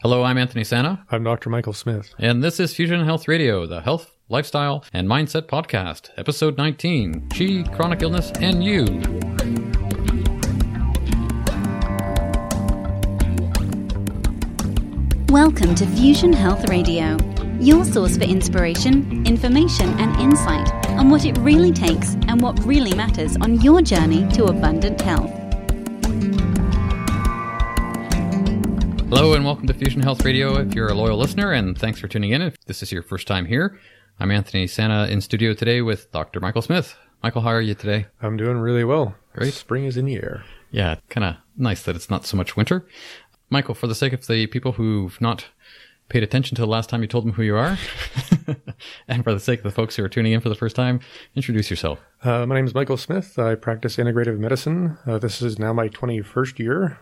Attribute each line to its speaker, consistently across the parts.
Speaker 1: Hello, I'm Anthony Santa,
Speaker 2: I'm Dr. Michael Smith.
Speaker 1: and this is Fusion Health Radio, the health, lifestyle, and mindset podcast, episode 19 Chi, Chronic Illness, and You.
Speaker 3: Welcome to Fusion Health Radio, your source for inspiration, information, and insight on what it really takes and what really matters on your journey to abundant health.
Speaker 1: Hello, and welcome to Fusion Health Radio. If you're a loyal listener, and thanks for tuning in. If this is your first time here, I'm Anthony Santa in studio today with Dr. Michael Smith. Michael, how are you today?
Speaker 2: I'm doing really well.
Speaker 1: Great.
Speaker 2: Spring is in the air.
Speaker 1: Yeah, kind of nice that it's not so much winter. Michael, for the sake of the people who've not paid attention to the last time you told them who you are, and for the sake of the folks who are tuning in for the first time, introduce yourself.
Speaker 2: Uh, my name is Michael Smith. I practice integrative medicine. Uh, this is now my 21st year.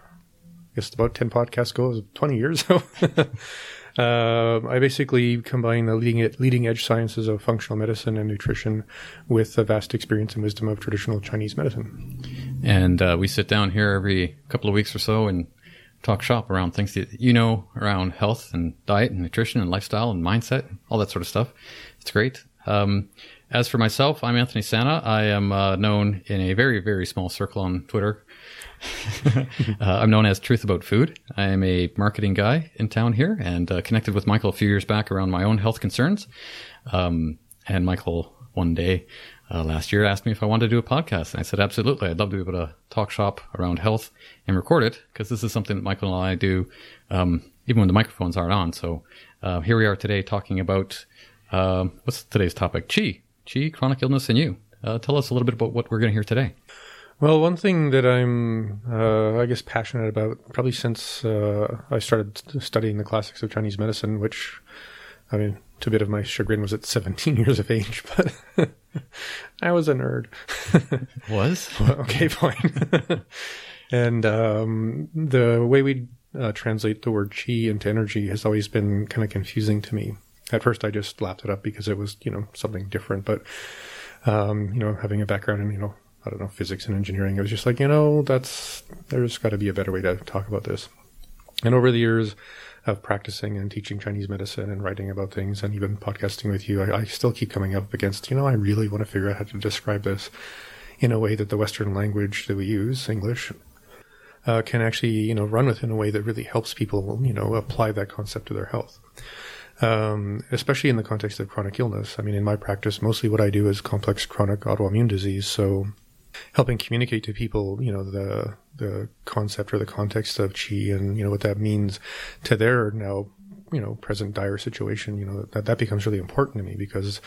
Speaker 2: Guess about 10 podcasts ago, it was 20 years. So uh, I basically combine the leading, leading edge sciences of functional medicine and nutrition with the vast experience and wisdom of traditional Chinese medicine.
Speaker 1: And uh, we sit down here every couple of weeks or so and talk shop around things that you know around health and diet and nutrition and lifestyle and mindset, all that sort of stuff. It's great. Um, as for myself, I'm Anthony Santa. I am uh, known in a very, very small circle on Twitter. uh, I'm known as Truth About Food. I am a marketing guy in town here and uh, connected with Michael a few years back around my own health concerns. Um, and Michael one day uh, last year asked me if I wanted to do a podcast. And I said, absolutely. I'd love to be able to talk shop around health and record it because this is something that Michael and I do um, even when the microphones aren't on. So uh, here we are today talking about um, what's today's topic? Chi. Chi, chronic illness, and you. Uh, tell us a little bit about what we're going to hear today.
Speaker 2: Well, one thing that I'm, uh, I guess, passionate about probably since uh, I started studying the classics of Chinese medicine, which, I mean, to a bit of my chagrin, was at 17 years of age, but I was a nerd.
Speaker 1: Was?
Speaker 2: okay, fine. and um, the way we uh, translate the word qi into energy has always been kind of confusing to me. At first, I just laughed it up because it was, you know, something different. But, um, you know, having a background in, you know, I don't know, physics and engineering, it was just like, you know, that's, there's got to be a better way to talk about this. And over the years of practicing and teaching Chinese medicine and writing about things and even podcasting with you, I, I still keep coming up against, you know, I really want to figure out how to describe this in a way that the Western language that we use, English, uh, can actually, you know, run with in a way that really helps people, you know, apply that concept to their health. Um, especially in the context of chronic illness. I mean, in my practice, mostly what I do is complex chronic autoimmune disease. So helping communicate to people, you know, the, the concept or the context of chi and, you know, what that means to their now, you know, present dire situation, you know, that, that becomes really important to me because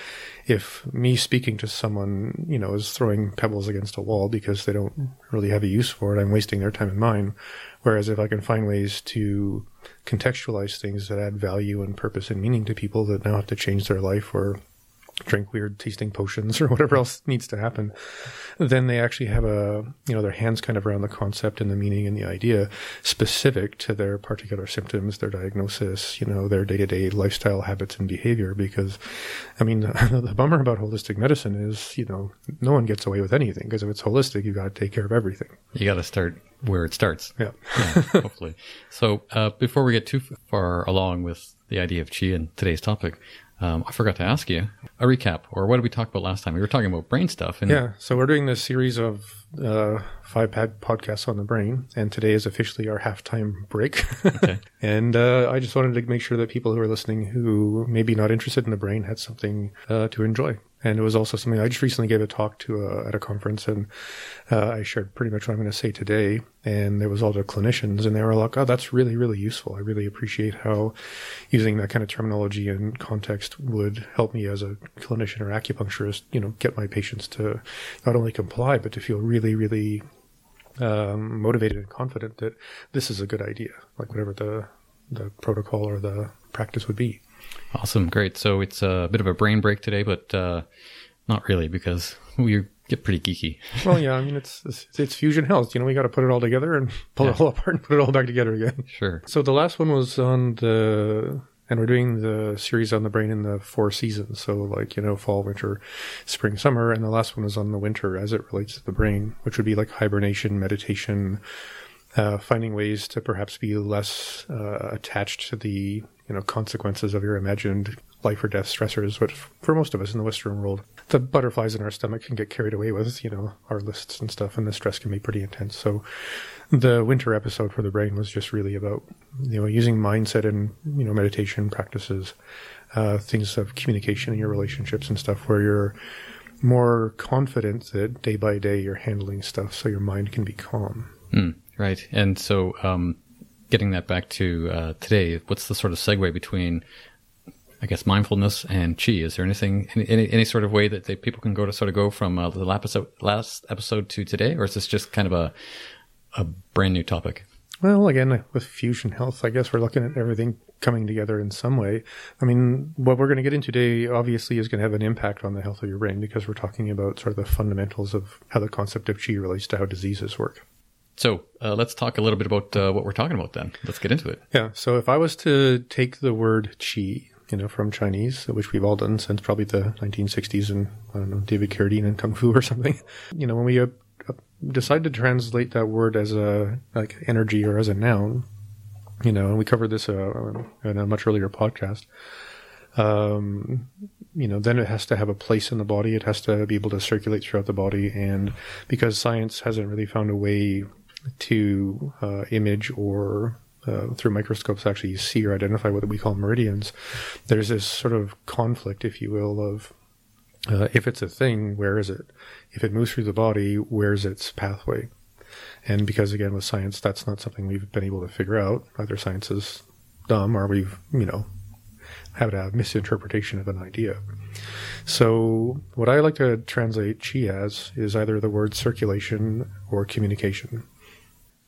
Speaker 2: if me speaking to someone, you know, is throwing pebbles against a wall because they don't really have a use for it, I'm wasting their time and mine. Whereas if I can find ways to contextualize things that add value and purpose and meaning to people that now have to change their life or drink weird tasting potions or whatever else needs to happen, then they actually have a, you know, their hands kind of around the concept and the meaning and the idea specific to their particular symptoms, their diagnosis, you know, their day to day lifestyle habits and behavior. Because, I mean, the, the bummer about holistic medicine is, you know, no one gets away with anything because if it's holistic, you've got to take care of everything.
Speaker 1: You got to start where it starts.
Speaker 2: Yeah.
Speaker 1: yeah, hopefully. So uh, before we get too far along with the idea of chi and today's topic, um, I forgot to ask you a recap, or what did we talk about last time? We were talking about brain stuff. And
Speaker 2: Yeah. So we're doing this series of uh, five pad podcasts on the brain, and today is officially our halftime break.
Speaker 1: Okay.
Speaker 2: and uh, I just wanted to make sure that people who are listening who may be not interested in the brain had something uh, to enjoy. And it was also something I just recently gave a talk to uh, at a conference, and uh, I shared pretty much what I'm going to say today. And there was all the clinicians, and they were like, "Oh, that's really, really useful. I really appreciate how using that kind of terminology and context would help me as a clinician or acupuncturist, you know, get my patients to not only comply but to feel really, really um, motivated and confident that this is a good idea, like whatever the the protocol or the practice would be."
Speaker 1: Awesome, great. So it's a bit of a brain break today, but uh, not really because we get pretty geeky.
Speaker 2: Well, yeah, I mean, it's it's, it's fusion health. You know, we got to put it all together and pull
Speaker 1: Yeah.
Speaker 2: it all apart and put it all back together again.
Speaker 1: Sure.
Speaker 2: So the last one was on the, and we're doing the series on the brain in the four seasons. So like you know, fall, winter, spring, summer, and the last one was on the winter as it relates to the brain, which would be like hibernation, meditation, uh, finding ways to perhaps be less uh, attached to the you know consequences of your imagined life or death stressors, which for most of us in the Western world, the butterflies in our stomach can get carried away with you know our lists and stuff, and the stress can be pretty intense. So the winter episode for the brain was just really about you know using mindset and you know meditation practices, uh, things of communication in your relationships and stuff, where you're more confident that day by day you're handling stuff, so your mind can be calm.
Speaker 1: Mm, right, and so um, getting that back to uh, today, what's the sort of segue between I guess mindfulness and chi. Is there anything, any, any sort of way that they, people can go to sort of go from uh, the last episode, last episode to today, or is this just kind of a a brand new topic?
Speaker 2: Well, again, with fusion health, I guess we're looking at everything coming together in some way. I mean, what we're going to get into today obviously is going to have an impact on the health of your brain because we're talking about sort of the fundamentals of how the concept of chi relates to how diseases work.
Speaker 1: So uh, let's talk a little bit about uh, what we're talking about then. Let's get into it.
Speaker 2: Yeah. So if I was to take the word chi, you know, from Chinese, which we've all done since probably the 1960s and I don't know, David Carradine and Kung Fu or something. You know, when we uh, decide to translate that word as a like energy or as a noun, you know, and we covered this uh, in a much earlier podcast. Um, you know, then it has to have a place in the body. It has to be able to circulate throughout the body, and because science hasn't really found a way to uh, image or uh, through microscopes actually see or identify what we call meridians, there's this sort of conflict, if you will, of uh, if it's a thing, where is it? If it moves through the body, where's its pathway? And because again, with science, that's not something we've been able to figure out. Either science is dumb or we've, you know, had a misinterpretation of an idea. So what I like to translate chi as is either the word circulation or communication.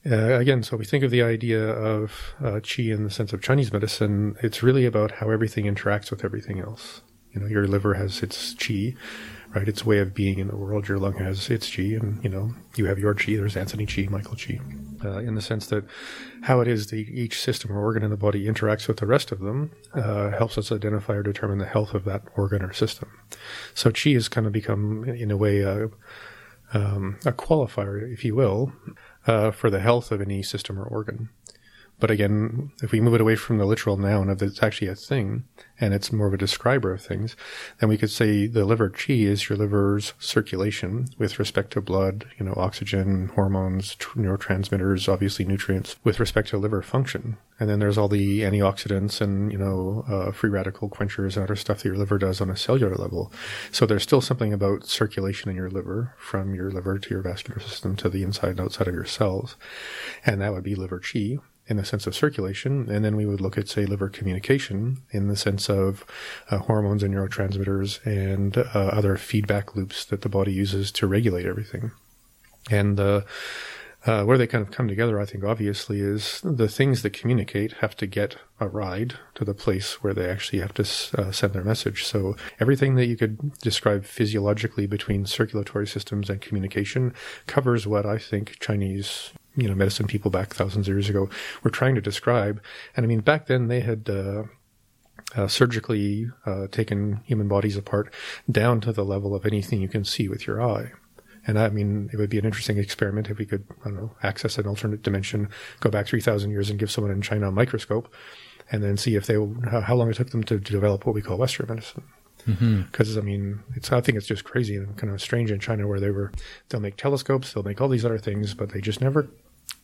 Speaker 2: Uh, again, so we think of the idea of uh, qi in the sense of Chinese medicine. It's really about how everything interacts with everything else. You know, your liver has its qi, right? Its way of being in the world. Your lung has its qi, and you know, you have your qi. There's Anthony qi, Michael qi, uh, in the sense that how it is that each system or organ in the body interacts with the rest of them uh, helps us identify or determine the health of that organ or system. So qi has kind of become, in a way, a, um, a qualifier, if you will, uh, for the health of any system or organ. But again, if we move it away from the literal noun of it's actually a thing and it's more of a describer of things, then we could say the liver chi is your liver's circulation with respect to blood, you know, oxygen, hormones, tr- neurotransmitters, obviously nutrients with respect to liver function. And then there's all the antioxidants and, you know, uh, free radical quenchers and other stuff that your liver does on a cellular level. So there's still something about circulation in your liver from your liver to your vascular system to the inside and outside of your cells. And that would be liver chi in the sense of circulation, and then we would look at, say, liver communication in the sense of uh, hormones and neurotransmitters and uh, other feedback loops that the body uses to regulate everything. And uh, uh, where they kind of come together, I think, obviously, is the things that communicate have to get a ride to the place where they actually have to uh, send their message. So everything that you could describe physiologically between circulatory systems and communication covers what I think Chinese you know medicine people back thousands of years ago were trying to describe. And I mean, back then they had. Uh, uh, surgically uh, taken human bodies apart down to the level of anything you can see with your eye. And I mean, it would be an interesting experiment if we could, I don't know, access an alternate dimension, go back 3,000 years and give someone in China a microscope, and then see if they, how long it took them to develop what we call Western medicine. Because mm-hmm. I mean, it's I think it's just crazy and kind of strange in China where they were they'll make telescopes, they'll make all these other things, but they just never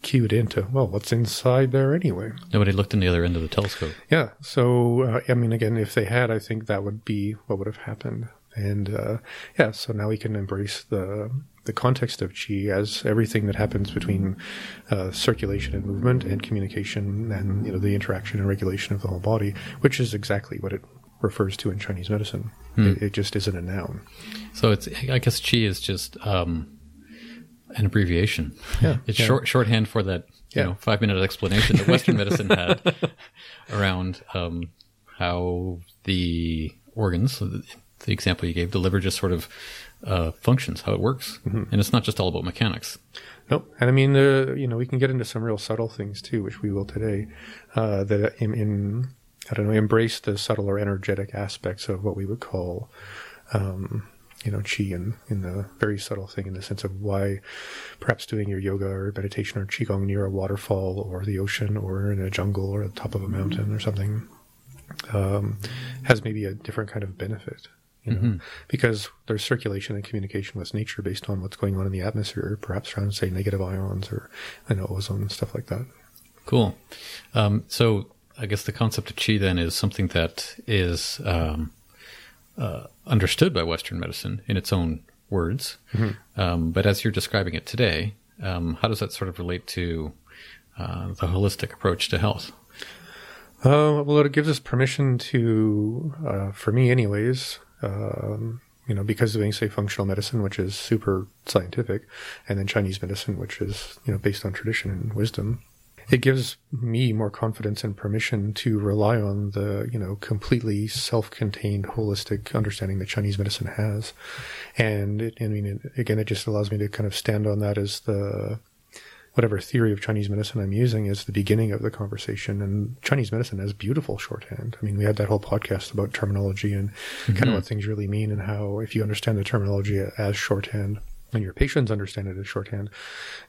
Speaker 2: cued into well, what's inside there anyway.
Speaker 1: Nobody looked in the other end of the telescope.
Speaker 2: Yeah, so uh, I mean, again, if they had, I think that would be what would have happened. And uh, yeah, so now we can embrace the the context of chi as everything that happens between uh, circulation and movement and communication and you know the interaction and regulation of the whole body, which is exactly what it refers to in Chinese medicine. Hmm. It, it, just isn't a noun.
Speaker 1: So it's I guess qi is just um, an abbreviation.
Speaker 2: Yeah,
Speaker 1: it's
Speaker 2: yeah.
Speaker 1: short shorthand for that you yeah. know five minute explanation that Western medicine had around um, how the organs, the example you gave, the liver just sort of uh, functions, how it works, mm-hmm. and it's not just all about mechanics.
Speaker 2: Nope. And I mean, uh, you know, we can get into some real subtle things too, which we will today. Uh, that in, in I don't know, embrace the subtle or energetic aspects of what we would call, um, you know, qi in, in a very subtle thing in the sense of why perhaps doing your yoga or meditation or qigong near a waterfall or the ocean or in a jungle or at the top of a mountain or something um, has maybe a different kind of benefit. You know,
Speaker 1: Mm-hmm.
Speaker 2: because there's circulation and communication with nature based on what's going on in the atmosphere, perhaps around say negative ions or you know, ozone and stuff like that.
Speaker 1: Cool. Um, so I guess the concept of qi then is something that is um, uh, understood by Western medicine in its own words. Um, but as you're describing it today, um, how does that sort of relate to uh, the holistic approach to health?
Speaker 2: Uh, well, it gives us permission to, uh, for me, anyways, um, you know, because doing say functional medicine, which is super scientific, and then Chinese medicine, which is you know based on tradition and wisdom, it gives me more confidence and permission to rely on the you know completely self-contained holistic understanding that Chinese medicine has, and it, I mean, it, again, it just allows me to kind of stand on that as the whatever theory of Chinese medicine I'm using is the beginning of the conversation. And Chinese medicine has beautiful shorthand. I mean, we had that whole podcast about terminology and kind of mm-hmm. what things really mean and how if you understand the terminology as shorthand and your patients understand it as shorthand,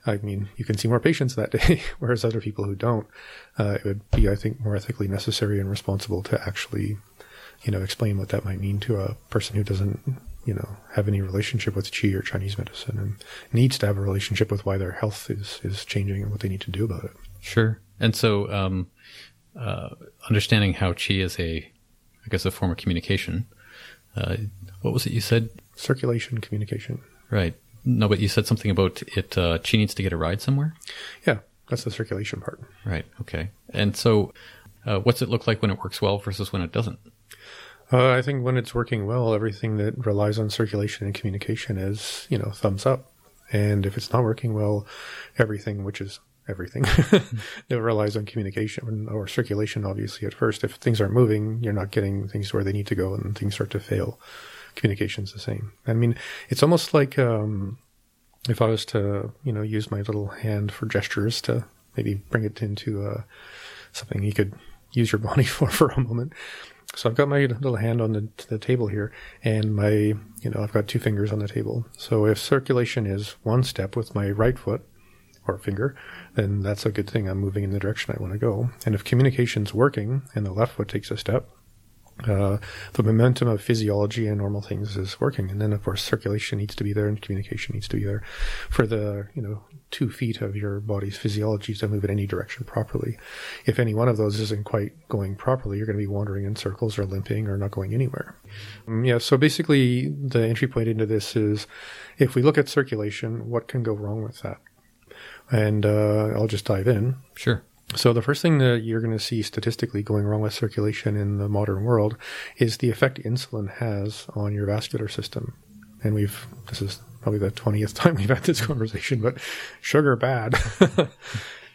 Speaker 2: I mean, you can see more patients that day, whereas other people who don't, uh, it would be, I think, more ethically necessary and responsible to actually, you know, explain what that might mean to a person who doesn't, you know, have any relationship with Qi or Chinese medicine and needs to have a relationship with why their health is, is changing and what they need to do about it.
Speaker 1: Sure. And so, um, uh, understanding how Qi is a, I guess, a form of communication. Uh, what was it you said?
Speaker 2: Circulation, communication.
Speaker 1: Right. No, but you said something about it. Uh, chi needs to get a ride somewhere.
Speaker 2: Yeah, that's the circulation part.
Speaker 1: Right. Okay. And so, uh, what's it look like when it works well versus when it doesn't?
Speaker 2: Uh, I think when it's working well, everything that relies on circulation and communication is, you know, thumbs up. And if it's not working well, everything, which is everything, that relies on communication or circulation, obviously, at first. If things aren't moving, you're not getting things where they need to go and things start to fail. Communication's the same. I mean, it's almost like um, if I was to, you know, use my little hand for gestures to maybe bring it into uh, something you could use your body for for a moment. So I've got my little hand on the, the table here, and my, you know, I've got two fingers on the table. So if circulation is one step with my right foot or finger, then that's a good thing. I'm moving in the direction I want to go. And if communication's working and the left foot takes a step, uh, the momentum of physiology and normal things is working. And then, of course, circulation needs to be there and communication needs to be there for the, you know, two feet of your body's physiology to move in any direction properly. If any one of those isn't quite going properly, you're going to be wandering in circles or limping or not going anywhere. Um, yeah. So basically, the entry point into this is if we look at circulation, what can go wrong with that? And uh, I'll just dive in.
Speaker 1: Sure.
Speaker 2: So the first thing that you're going to see statistically going wrong with circulation in the modern world is the effect insulin has on your vascular system. And we've this is probably the 20th time we've had this conversation, but sugar bad.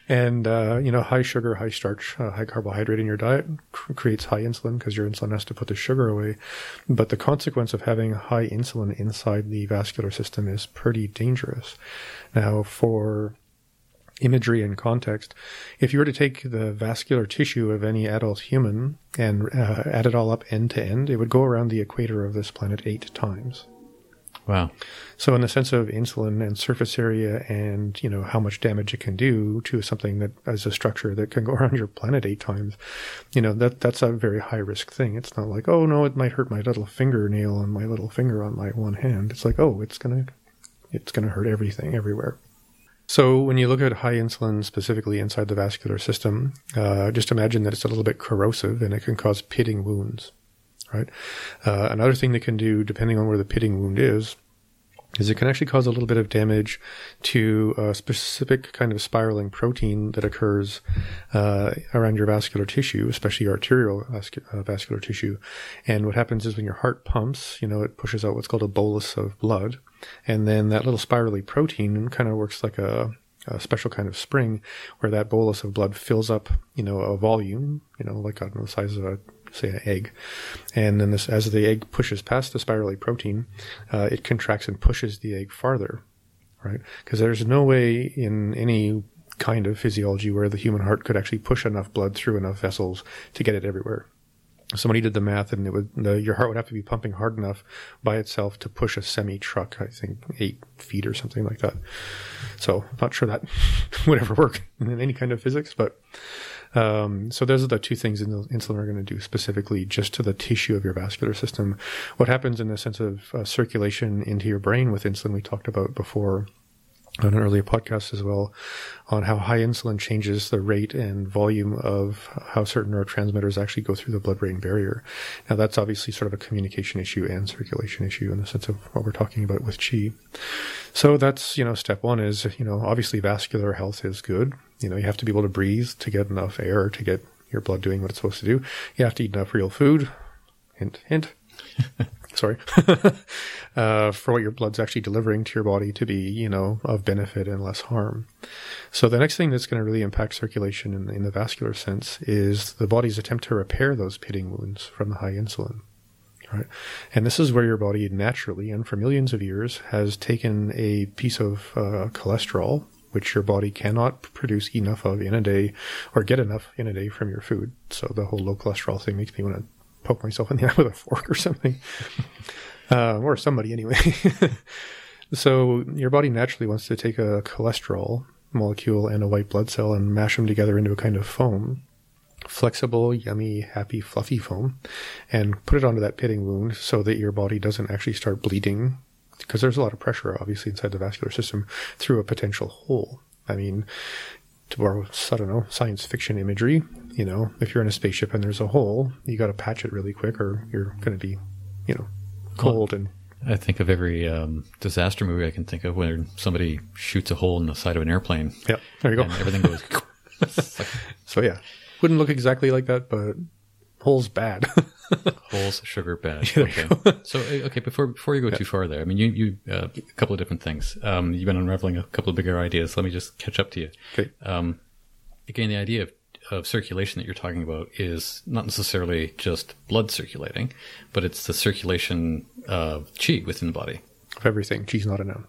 Speaker 2: and uh, you know, high sugar, high starch, uh, high carbohydrate in your diet cr- creates high insulin because your insulin has to put the sugar away. But the consequence of having high insulin inside the vascular system is pretty dangerous. Now, for imagery and context, if you were to take the vascular tissue of any adult human and uh, add it all up end to end, it would go around the equator of this planet eight times.
Speaker 1: Wow.
Speaker 2: So, in the sense of insulin and surface area, and you know how much damage it can do to something that as a structure that can go around your planet eight times, you know that that's a very high risk thing. It's not like oh no, it might hurt my little fingernail on my little finger on my one hand. It's like oh, it's gonna it's gonna hurt everything everywhere. So when you look at high insulin specifically inside the vascular system, uh, just imagine that it's a little bit corrosive and it can cause pitting wounds. Right. Uh, another thing that can do, depending on where the pitting wound is, is it can actually cause a little bit of damage to a specific kind of spiraling protein that occurs uh, around your vascular tissue, especially arterial vascu- uh, vascular tissue. And what happens is when your heart pumps, you know, it pushes out what's called a bolus of blood, and then that little spirally protein kind of works like a a special kind of spring where that bolus of blood fills up, you know, a volume, you know, like I don't know, the size of a say an egg, and then this as the egg pushes past the spirally protein, uh, it contracts and pushes the egg farther, right? Because there's no way in any kind of physiology where the human heart could actually push enough blood through enough vessels to get it everywhere. somebody did the math and it would the, your heart would have to be pumping hard enough by itself to push a semi truck i think eight feet or something like that so i'm not sure that would ever work in any kind of physics but um, so those are the two things in insulin are going to do specifically just to the tissue of your vascular system what happens in the sense of uh, circulation into your brain with insulin we talked about before on an earlier podcast as well on how high insulin changes the rate and volume of how certain neurotransmitters actually go through the blood brain barrier. Now that's obviously sort of a communication issue and circulation issue in the sense of what we're talking about with chi. So that's, you know, step one is, you know, obviously vascular health is good. You know, you have to be able to breathe to get enough air to get your blood doing what it's supposed to do. You have to eat enough real food. Hint, hint. sorry, uh, for what your blood's actually delivering to your body to be, you know, of benefit and less harm. So the next thing that's going to really impact circulation in, in the vascular sense is the body's attempt to repair those pitting wounds from the high insulin. Right. And this is where your body naturally and for millions of years has taken a piece of uh, cholesterol, which your body cannot produce enough of in a day or get enough in a day from your food. So the whole low cholesterol thing makes me want to poke myself in the eye with a fork or something, uh, or somebody anyway. so your body naturally wants to take a cholesterol molecule and a white blood cell and mash them together into a kind of foam, flexible, yummy, happy, fluffy foam, and put it onto that pitting wound so that your body doesn't actually start bleeding because there's a lot of pressure obviously inside the vascular system through a potential hole. I mean, to borrow, I don't know, science fiction imagery, you know, if you're in a spaceship and there's a hole, you got to patch it really quick or you're going to be, you know, cold well, and.
Speaker 1: I think of every um, disaster movie I can think of where somebody shoots a hole in the side of an airplane.
Speaker 2: Yeah, there you go.
Speaker 1: everything goes.
Speaker 2: so yeah, wouldn't look exactly like that, but holes bad.
Speaker 1: holes, sugar bad. okay. so uh, okay, before before you go yeah. too far there, I mean, you you uh, a couple of different things. Um, you've been unraveling a couple of bigger ideas. Let me just catch up to you.
Speaker 2: Okay.
Speaker 1: Um, again, the idea of of circulation that you're talking about is not necessarily just blood circulating, but it's the circulation of chi within the body.
Speaker 2: Of everything. Chi's not a noun.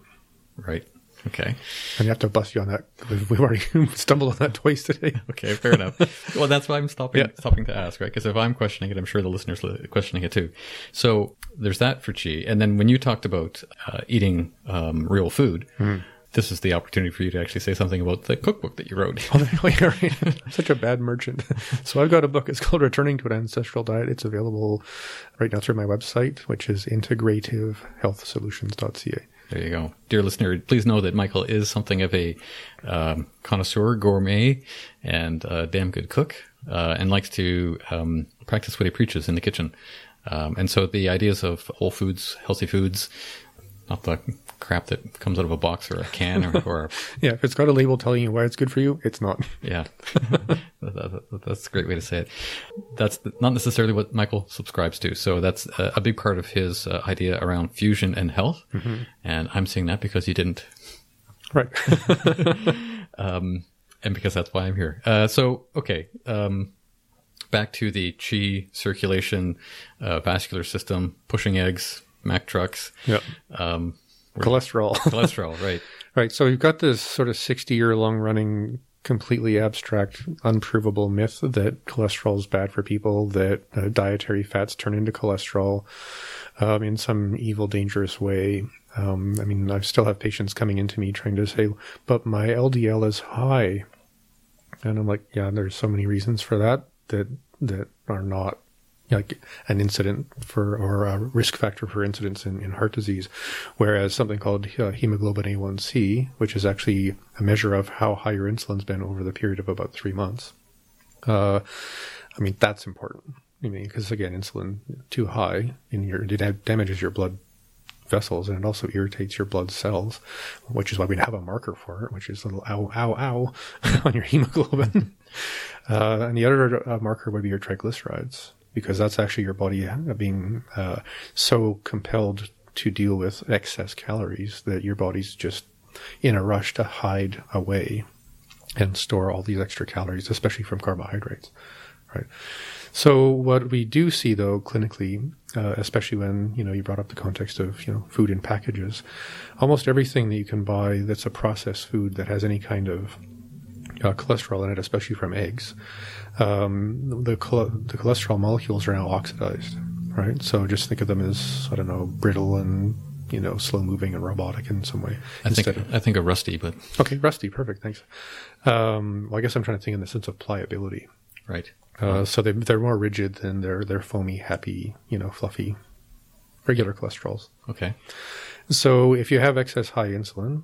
Speaker 1: Right. Okay.
Speaker 2: And you have to bust you on that. We've already stumbled on that twice today.
Speaker 1: okay, fair enough. Well, that's why I'm stopping yeah. stopping to ask, right? Because if I'm questioning it, I'm sure the listeners are questioning it too. So there's that for chi. And then when you talked about uh, eating um, real food, mm this is the opportunity for you to actually say something about the cookbook that you wrote.
Speaker 2: oh, yeah, right. Such a bad merchant. so I've got a book. It's called Returning to an Ancestral Diet. It's available right now through my website, which is integrativehealthsolutions.ca.
Speaker 1: There you go. Dear listener, please know that Michael is something of a um, connoisseur, gourmet, and a damn good cook, uh, and likes to um, practice what he preaches in the kitchen. Um, and so the ideas of whole foods, healthy foods, not the crap that comes out of a box or a can or, or
Speaker 2: yeah if it's got a label telling you why it's good for you it's not.
Speaker 1: Yeah. That's a great way to say it. That's not necessarily what michael subscribes to so that's a, a big part of his uh, idea around fusion and health. Mm-hmm. and i'm seeing that because you didn't.
Speaker 2: Right.
Speaker 1: Um, and because that's why i'm here. Uh, so okay um, back to the chi circulation uh, vascular system pushing eggs Mack trucks.
Speaker 2: Yeah. Um, cholesterol.
Speaker 1: cholesterol, right.
Speaker 2: Right. So we've got this sort of 60 year long running, completely abstract, unprovable myth that cholesterol is bad for people, that uh, dietary fats turn into cholesterol um, in some evil, dangerous way. Um, I mean, I still have patients coming into me trying to say, but my LDL is high. And I'm like, yeah, there's so many reasons for that that that are not like an incident for or a risk factor for incidents in, in heart disease, whereas something called uh, hemoglobin A1C, which is actually a measure of how high your insulin's been over the period of about three months. Uh, I mean that's important. I mean because again, insulin too high in your it damages your blood vessels and it also irritates your blood cells, which is why we have a marker for it, which is a little ow ow ow on your hemoglobin. Uh, and the other uh, marker would be your triglycerides because that's actually your body being uh, so compelled to deal with excess calories that your body's just in a rush to hide away and store all these extra calories, especially from carbohydrates. Right. So what we do see though clinically, uh, especially when, you know, you brought up the context of, you know, food in packages, almost everything that you can buy that's a processed food that has any kind of uh, cholesterol in it, especially from eggs, um, the chol- the cholesterol molecules are now oxidized, right? So just think of them as I don't know, brittle and you know, slow moving and robotic in some way.
Speaker 1: I think of, I think of rusty, but
Speaker 2: okay, rusty, perfect, thanks. Um, well, I guess I'm trying to think in the sense of pliability.
Speaker 1: Right.
Speaker 2: Uh, so they they're more rigid than their their foamy, happy, you know, fluffy, regular cholesterols.
Speaker 1: Okay.
Speaker 2: So if you have excess high insulin,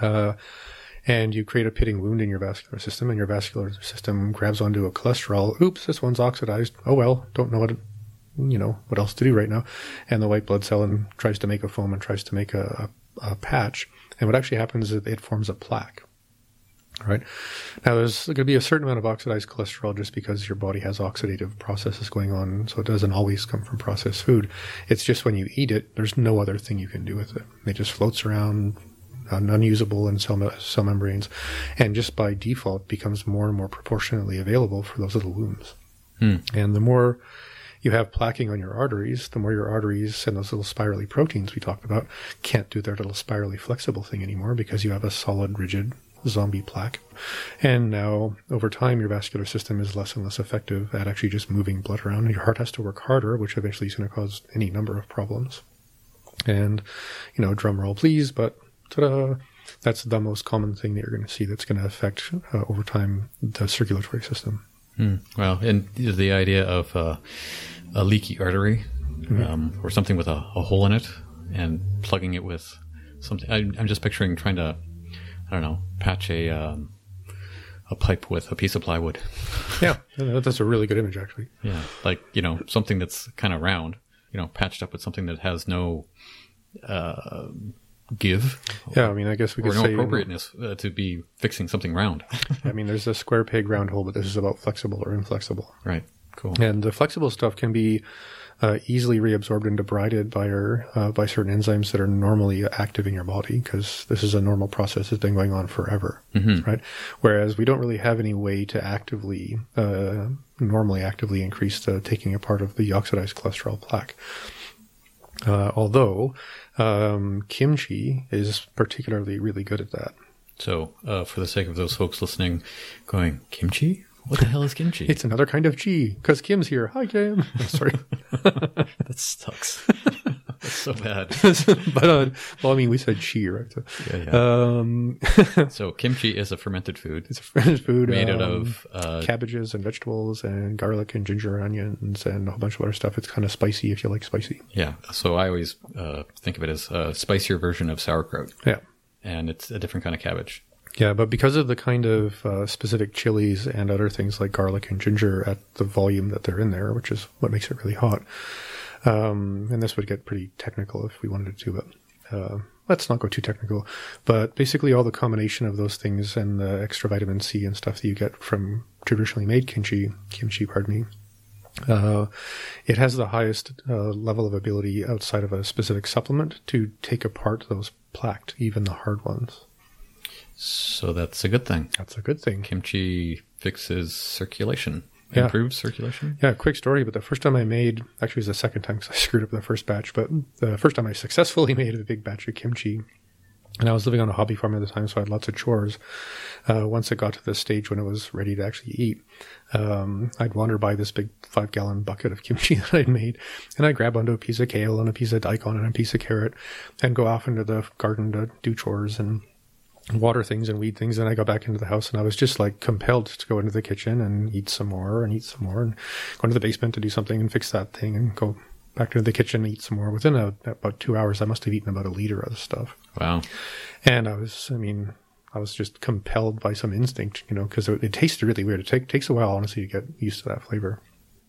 Speaker 2: uh, and you create a pitting wound in your vascular system, and your vascular system grabs onto a cholesterol, oops, this one's oxidized. Oh well, don't know what, you know, what else to do right now. And the white blood cell and tries to make a foam and tries to make a, a, a patch. And what actually happens is it forms a plaque. Right now, there's going to be a certain amount of oxidized cholesterol just because your body has oxidative processes going on. So it doesn't always come from processed food. It's just when you eat it, there's no other thing you can do with it. It just floats around, unusable in cell, cell membranes, and just by default becomes more and more proportionately available for those little wounds.
Speaker 1: Hmm.
Speaker 2: And the more you have plaquing on your arteries, the more your arteries and those little spirally proteins we talked about can't do their little spirally flexible thing anymore because you have a solid, rigid zombie plaque. And now, over time, your vascular system is less and less effective at actually just moving blood around. Your heart has to work harder, which eventually is going to cause any number of problems. And, you know, drum roll please, but ta-da, that's the most common thing that you're going to see that's going to affect uh, over time the circulatory system.
Speaker 1: Hmm. Well, and the idea of uh, a leaky artery
Speaker 2: Mm-hmm.
Speaker 1: um, or something with a, a, hole in it and plugging it with something. I, am just picturing trying to, I don't know, patch a um, a pipe with a piece of plywood.
Speaker 2: Yeah, that's a really good image, actually.
Speaker 1: Yeah, like you know something that's kind of round, you know, patched up with something that has no uh, give.
Speaker 2: Yeah, I mean, I guess we could
Speaker 1: or no
Speaker 2: say
Speaker 1: appropriateness uh, to be fixing something round.
Speaker 2: I mean, there's a square peg round hole, but this is about flexible or inflexible.
Speaker 1: right. Cool.
Speaker 2: And the flexible stuff can be uh, easily reabsorbed and debrided by our, uh, by certain enzymes that are normally active in your body because this is a normal process that's been going on forever, right? Whereas we don't really have any way to actively, uh, normally actively increase the taking apart of the oxidized cholesterol plaque. Uh, although um, kimchi is particularly really good at that.
Speaker 1: So, uh, for the sake of those folks listening, going kimchi. What the hell is kimchi?
Speaker 2: It's another kind of chi because Kim's here. Hi, Kim. Sorry.
Speaker 1: that sucks. So bad.
Speaker 2: but uh, well, I mean, we said chi, right? So,
Speaker 1: Yeah, yeah.
Speaker 2: Um,
Speaker 1: So kimchi is a fermented food
Speaker 2: it's a fermented food
Speaker 1: made out
Speaker 2: um,
Speaker 1: of uh,
Speaker 2: cabbages and vegetables and garlic and ginger and onions and a whole bunch of other stuff. It's kind of spicy if you like spicy.
Speaker 1: yeah. So I always uh, think of it as a spicier version of sauerkraut,
Speaker 2: Yeah.
Speaker 1: and it's a different kind of cabbage.
Speaker 2: Yeah, but because of the kind of uh, specific chilies and other things like garlic and ginger at the volume that they're in there, which is what makes it really hot. Um, and this would get pretty technical if we wanted to, but uh, let's not go too technical. But basically, all the combination of those things and the extra vitamin C and stuff that you get from traditionally made kimchi, kimchi, pardon me, uh, it has the highest uh, level of ability outside of a specific supplement to take apart those plaqued, even the hard ones.
Speaker 1: So that's a good thing.
Speaker 2: That's a good thing.
Speaker 1: Kimchi fixes circulation,
Speaker 2: Yeah.
Speaker 1: improves circulation.
Speaker 2: Yeah, quick story. But the first time I made, actually, it was the second time because I screwed up the first batch. But the first time I successfully made a big batch of kimchi, and I was living on a hobby farm at the time, so I had lots of chores. Uh, once it got to the stage when it was ready to actually eat, um, I'd wander by this big five gallon bucket of kimchi that I'd made, and I'd grab onto a piece of kale and a piece of daikon and a piece of carrot, and go off into the garden to do chores and water things and weed things. And I got back into the house and I was just like compelled to go into the kitchen and eat some more and eat some more and go into the basement to do something and fix that thing and go back into the kitchen and eat some more. Within a, about two hours, I must have eaten about a liter of the stuff.
Speaker 1: Wow.
Speaker 2: And I was, I mean, I was just compelled by some instinct, you know, because it, it tasted really weird. It take, takes a while, honestly, to get used to that flavor.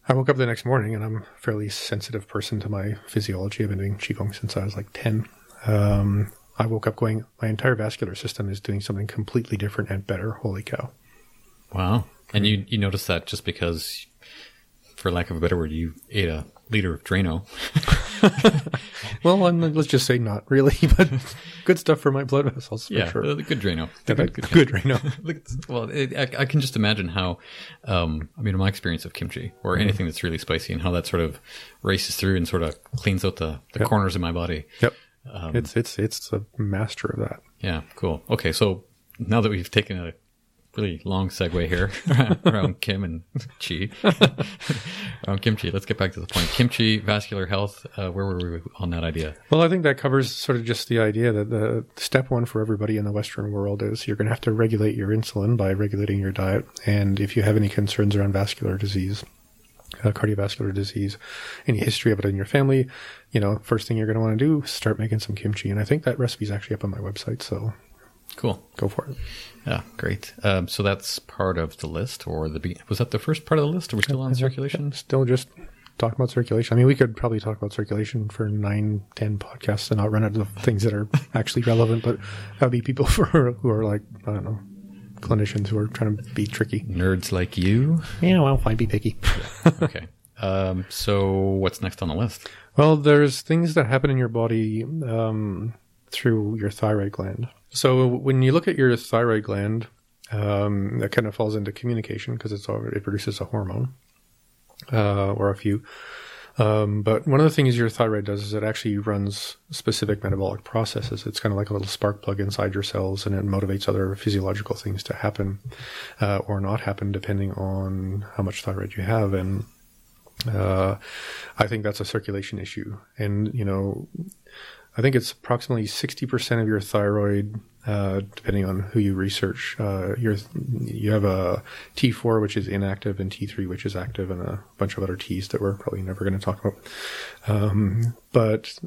Speaker 2: I woke up the next morning and I'm a fairly sensitive person to my physiology. I've been doing Qigong since I was like 10. Um, I woke up going, my entire vascular system is doing something completely different and better. Holy cow.
Speaker 1: Wow. And you you noticed that just because, for lack of a better word, you ate a liter of Drano.
Speaker 2: Well, I'm, let's just say not really, but good stuff for my blood vessels for
Speaker 1: Yeah,
Speaker 2: sure.
Speaker 1: uh, good Drano.
Speaker 2: Yeah,
Speaker 1: good,
Speaker 2: good now.
Speaker 1: Look, well, it, I, I can just imagine how, um, I mean, my experience of kimchi or anything that's really spicy and how that sort of races through and sort of cleans out the, the
Speaker 2: Yep.
Speaker 1: corners of my body.
Speaker 2: Yep.
Speaker 1: Um,
Speaker 2: it's, it's, it's a master of that.
Speaker 1: Yeah, cool. Okay, so now that we've taken a really long segue here around Kim and Chi. around kimchi. Let's get back to the point. Kimchi, vascular health. Uh, where were we on that idea?
Speaker 2: Well, I think that covers sort of just the idea that the step one for everybody in the Western world is you're going to have to regulate your insulin by regulating your diet. And if you have any concerns around vascular disease, uh, cardiovascular disease, any history of it in your family, you know, first thing you're going to want to do is start making some kimchi. And I think that recipe is actually up on my website. So
Speaker 1: Cool.
Speaker 2: go for it.
Speaker 1: Yeah, great. Um, so that's part of the list, or the be- was that the first part of the list? Are we still on circulation?
Speaker 2: Still just talking about circulation. I mean, we could probably talk about circulation for nine, ten podcasts and not run out of things that are actually relevant, but that would be people for, who are like, I don't know, clinicians who are trying to be tricky.
Speaker 1: Nerds like you.
Speaker 2: Yeah, well, fine, be picky.
Speaker 1: Okay. Um, so what's next on the list?
Speaker 2: Well, there's things that happen in your body um, through your thyroid gland. So when you look at your thyroid gland, um, that kind of falls into communication because it's it produces a hormone uh, or a few. Um, but one of the things your thyroid does is it actually runs specific metabolic processes. It's kind of like a little spark plug inside your cells, and it motivates other physiological things to happen uh, or not happen depending on how much thyroid you have. And uh, I think that's a circulation issue. And you know, I think it's approximately 60% of your thyroid, uh, depending on who you research. Uh, you have a T4, which is inactive, and T3, which is active, and a bunch of other Ts that we're probably never going to talk about. Um, but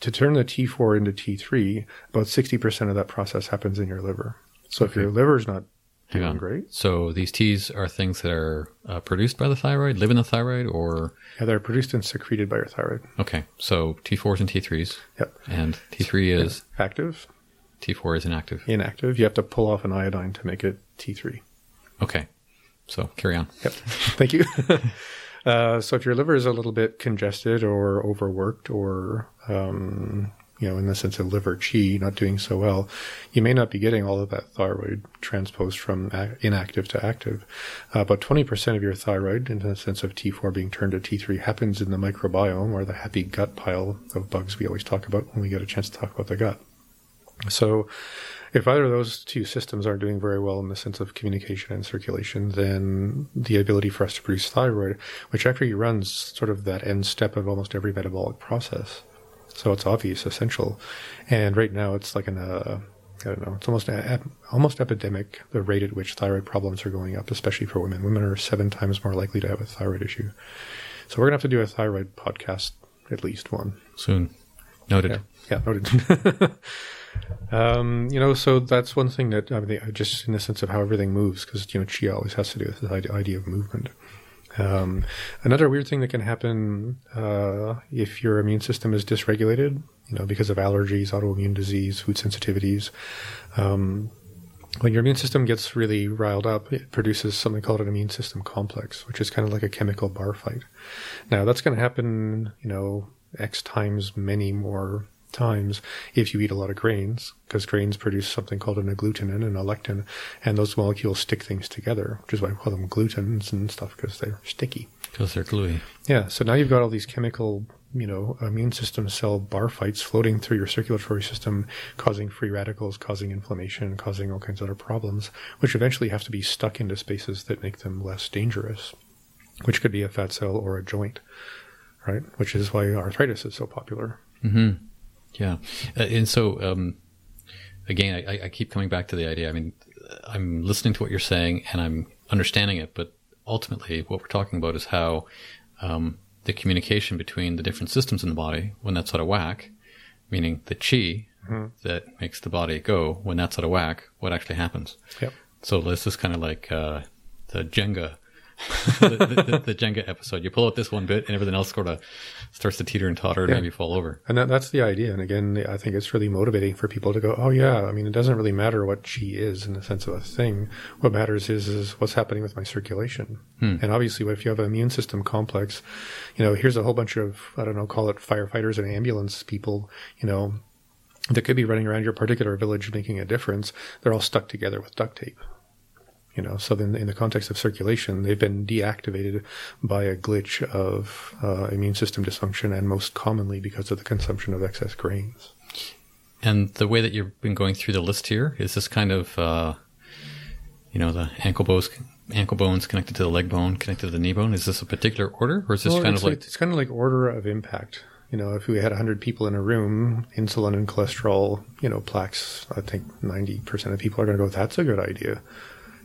Speaker 2: to turn the T4 into T3, about 60% of that process happens in your liver. So if your liver is not
Speaker 1: Hang
Speaker 2: doing
Speaker 1: on.
Speaker 2: great,
Speaker 1: So these T's are things that are uh, produced by the thyroid, live in the thyroid, or
Speaker 2: yeah, they're produced and secreted by your thyroid.
Speaker 1: okay. So T4s and T3s,
Speaker 2: Yep.
Speaker 1: and T3 is
Speaker 2: Active,
Speaker 1: T4 is inactive.
Speaker 2: inactive. You have to pull off an iodine to make it T3.
Speaker 1: Okay. So carry on.
Speaker 2: Yep. Thank you. uh, so if your liver is a little bit congested or overworked or, um, you know, in the sense of liver chi not doing so well, you may not be getting all of that thyroid transposed from inactive to active. Uh, about 20% of your thyroid, in the sense of T4 being turned to T3, happens in the microbiome or the happy gut pile of bugs we always talk about when we get a chance to talk about the gut. So, if either of those two systems aren't doing very well in the sense of communication and circulation, then the ability for us to produce thyroid, which actually runs sort of that end step of almost every metabolic process. So it's obvious, essential. And right now it's like an, uh, I don't know, it's almost a, almost epidemic, the rate at which thyroid problems are going up, especially for women. Women are seven times more likely to have a thyroid issue. So we're going to have to do a thyroid podcast, at least one.
Speaker 1: Soon. Noted.
Speaker 2: Yeah, noted. um, you know, so that's one thing that I mean, just in the sense of how everything moves, because you know, chi always has to do with the idea of movement. Um, another weird thing that can happen uh, if your immune system is dysregulated, you know, because of allergies, autoimmune disease, food sensitivities. Um, when your immune system gets really riled up, it produces something called an immune system complex, which is kind of like a chemical bar fight. Now, that's going to happen, you know, X times many more times if you eat a lot of grains, because grains produce something called an agglutinin and a lectin, and those molecules stick things together, which is why we call them glutens and stuff, because they're sticky.
Speaker 1: Because they're gluey.
Speaker 2: Yeah, so now you've got all these chemical, you know, immune system cell bar fights floating through your circulatory system, causing free radicals, causing inflammation, causing all kinds of other problems, which eventually have to be stuck into spaces that make them less dangerous, which could be a fat cell or a joint, right? Which is why arthritis is so popular. Mm-hmm.
Speaker 1: Yeah, uh, and so um, again, I, I keep coming back to the idea. I mean, I'm listening to what you're saying and I'm understanding it, but ultimately, what we're talking about is how um, the communication between the different systems in the body, when that's out of whack, meaning the chi that makes the body go, when that's out of whack, what actually happens.
Speaker 2: Yep.
Speaker 1: So this is kind of like uh, the Jenga, the, the, the Jenga episode. You pull out this one bit, and everything else sort of starts to teeter and totter and
Speaker 2: Yeah.
Speaker 1: maybe fall over.
Speaker 2: And that, that's the idea. And again, I think it's really motivating for people to go, oh yeah, I mean, it doesn't really matter what chi is in the sense of a thing. What matters is, is what's happening with my circulation. Hmm. And obviously, if you have an immune system complex, you know, here's a whole bunch of, I don't know, call it firefighters and ambulance people, you know, that could be running around your particular village making a difference. They're all stuck together with duct tape. You know, so then in the context of circulation, they've been deactivated by a glitch of uh, immune system dysfunction, and most commonly because of the consumption of excess grains.
Speaker 1: And the way that you've been going through the list here is this kind of uh, you know, the ankle bones, ankle bones connected to the leg bone, connected to the knee bone. Is this a particular order, or is this
Speaker 2: Well,
Speaker 1: kind of like,
Speaker 2: it's kind of like order of impact. You know, if we had 100 people in a room, insulin and cholesterol, you know, plaques, I think 90% of people are going to go, that's a good idea.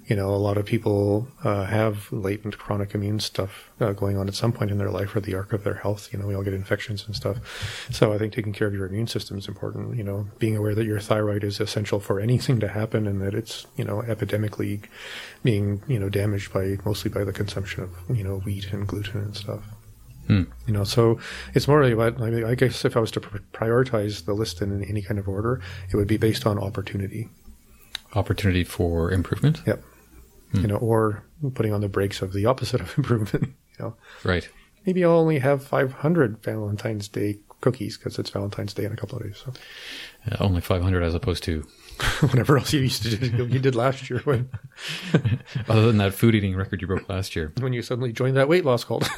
Speaker 2: You know, a lot of people uh, have latent chronic immune stuff uh, going on at some point in their life or the arc of their health. You know, we all get infections and stuff. So I think taking care of your immune system is important. You know, being aware that your thyroid is essential for anything to happen and that it's, you know, epidemically being, you know, damaged by mostly by the consumption of, you know, wheat and gluten and stuff.
Speaker 1: Hmm.
Speaker 2: You know, so it's more like about, like, I guess if I was to pr- prioritize the list in any kind of order, it would be based on opportunity.
Speaker 1: opportunity for improvement?
Speaker 2: Yep. You know, or putting on the brakes of the opposite of improvement. You know,
Speaker 1: Right.
Speaker 2: maybe I'll only have 500 Valentine's Day cookies because it's Valentine's Day in a couple of days. So
Speaker 1: Uh, only 500 as opposed to,
Speaker 2: whatever else you used to do, you did last year when
Speaker 1: other than that food eating record you broke last year.
Speaker 2: when you suddenly joined that weight loss cult.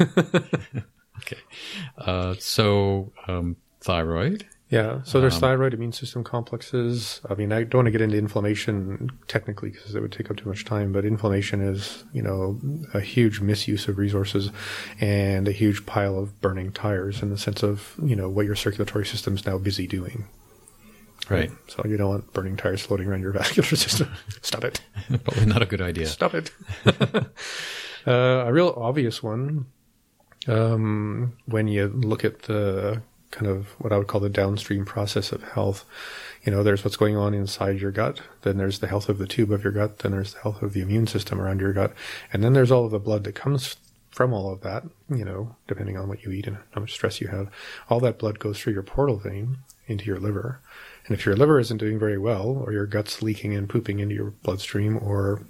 Speaker 1: Okay. Uh, so, um, thyroid.
Speaker 2: Yeah, so there's thyroid immune system complexes. I mean, I don't want to get into inflammation technically because it would take up too much time, but inflammation is, you know, a huge misuse of resources and a huge pile of burning tires in the sense of, you know, what your circulatory system is now busy doing.
Speaker 1: Right.
Speaker 2: So you don't want burning tires floating around your vascular system. Stop it.
Speaker 1: Probably not a good idea.
Speaker 2: Stop it. uh, a real obvious one, um, when you look at the kind of what I would call the downstream process of health, you know, there's what's going on inside your gut, then there's the health of the tube of your gut, then there's the health of the immune system around your gut, and then there's all of the blood that comes from all of that, you know, depending on what you eat and how much stress you have. All that blood goes through your portal vein into your liver. And if your liver isn't doing very well, or your gut's leaking and pooping into your bloodstream, or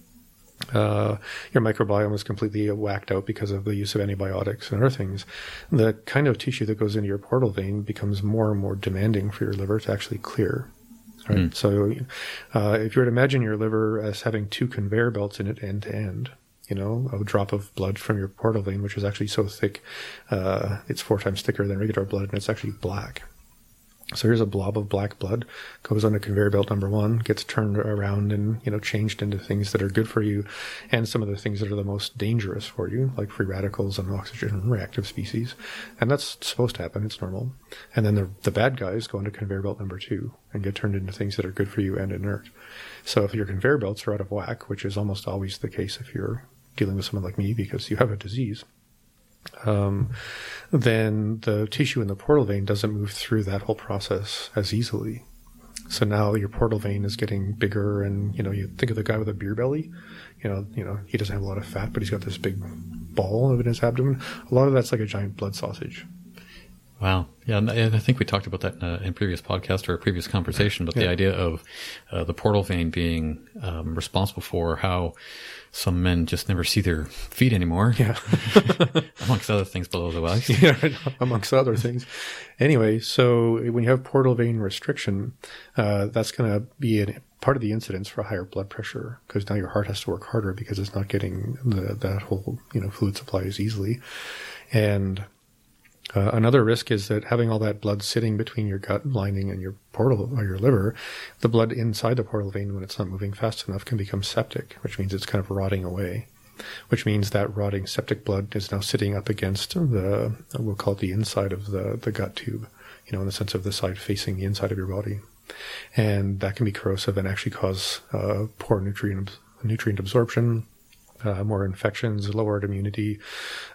Speaker 2: uh, your microbiome is completely whacked out because of the use of antibiotics and other things, the kind of tissue that goes into your portal vein becomes more and more demanding for your liver to actually clear. Right. So, uh, if you were to imagine your liver as having two conveyor belts in it end to end, you know, a drop of blood from your portal vein, which is actually so thick, uh, it's four times thicker than regular blood, and it's actually black. So here's a blob of black blood, goes on conveyor belt number one, gets turned around and, you know, changed into things that are good for you and some of the things that are the most dangerous for you, like free radicals and oxygen reactive species. And that's supposed to happen. It's normal. And then the, the bad guys go into conveyor belt number two and get turned into things that are good for you and inert. So if your conveyor belts are out of whack, which is almost always the case if you're dealing with someone like me because you have a disease, um, then the tissue in the portal vein doesn't move through that whole process as easily. So now your portal vein is getting bigger, and you know you think of the guy with a beer belly. You know, you know he doesn't have a lot of fat, but he's got this big ball in his abdomen. A lot of that's like a giant blood sausage.
Speaker 1: Wow. Yeah, and I think we talked about that in a, in previous podcast or a previous conversation, but the idea of uh, the portal vein being um, responsible for how some men just never see their feet anymore,
Speaker 2: Yeah.
Speaker 1: amongst other things below the waist.
Speaker 2: yeah, amongst other things. Anyway, so when you have portal vein restriction, uh, that's going to be a part of the incidence for higher blood pressure because now your heart has to work harder because it's not getting the, that whole you know fluid supply as easily. And uh, another risk is that having all that blood sitting between your gut lining and your portal or your liver, the blood inside the portal vein, when it's not moving fast enough, can become septic, which means it's kind of rotting away. Which means that rotting septic blood is now sitting up against the, we'll call it the inside of the, the gut tube, you know, in the sense of the side facing the inside of your body. And that can be corrosive and actually cause uh, poor nutrient, nutrient absorption, uh, more infections, lowered immunity,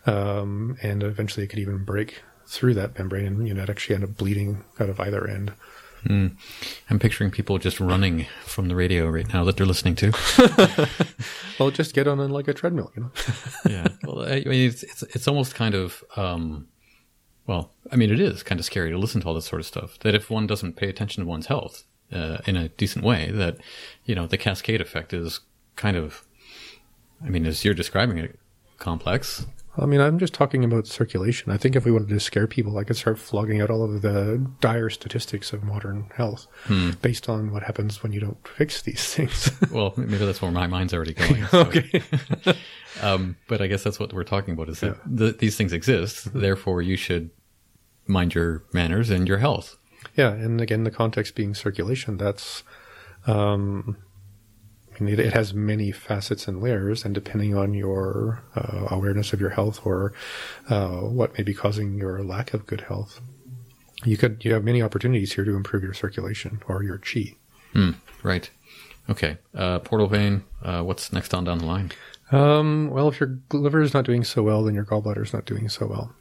Speaker 2: um, and eventually it could even break through that membrane and you know actually end up bleeding out of either end.
Speaker 1: I'm picturing people just running from the radio right now that they're listening to.
Speaker 2: Well, just get on like a treadmill, you know.
Speaker 1: yeah. Well, I mean, it's, it's, it's almost kind of, um, well, I mean, it is kind of scary to listen to all this sort of stuff. That if one doesn't pay attention to one's health uh, in a decent way, that, you know, the cascade effect is kind of, I mean, as you're describing it, complex.
Speaker 2: I mean, I'm just talking about circulation. I think if we wanted to scare people, I could start flogging out all of the dire statistics of modern health based on what happens when you don't fix these things.
Speaker 1: Well, maybe that's where my mind's already going. so-
Speaker 2: okay.
Speaker 1: Um, but I guess that's what we're talking about is that th- these things exist. Therefore, you should mind your manners and your health.
Speaker 2: Yeah, and again, the context being circulation. That's, um, I mean, it, it has many facets and layers, and depending on your uh, awareness of your health or uh, what may be causing your lack of good health, you could you have many opportunities here to improve your circulation or your chi.
Speaker 1: Hmm, right. Okay. Uh, portal vein. Uh, what's next on down the line?
Speaker 2: Um, well, if your liver is not doing so well, then your gallbladder is not doing so well.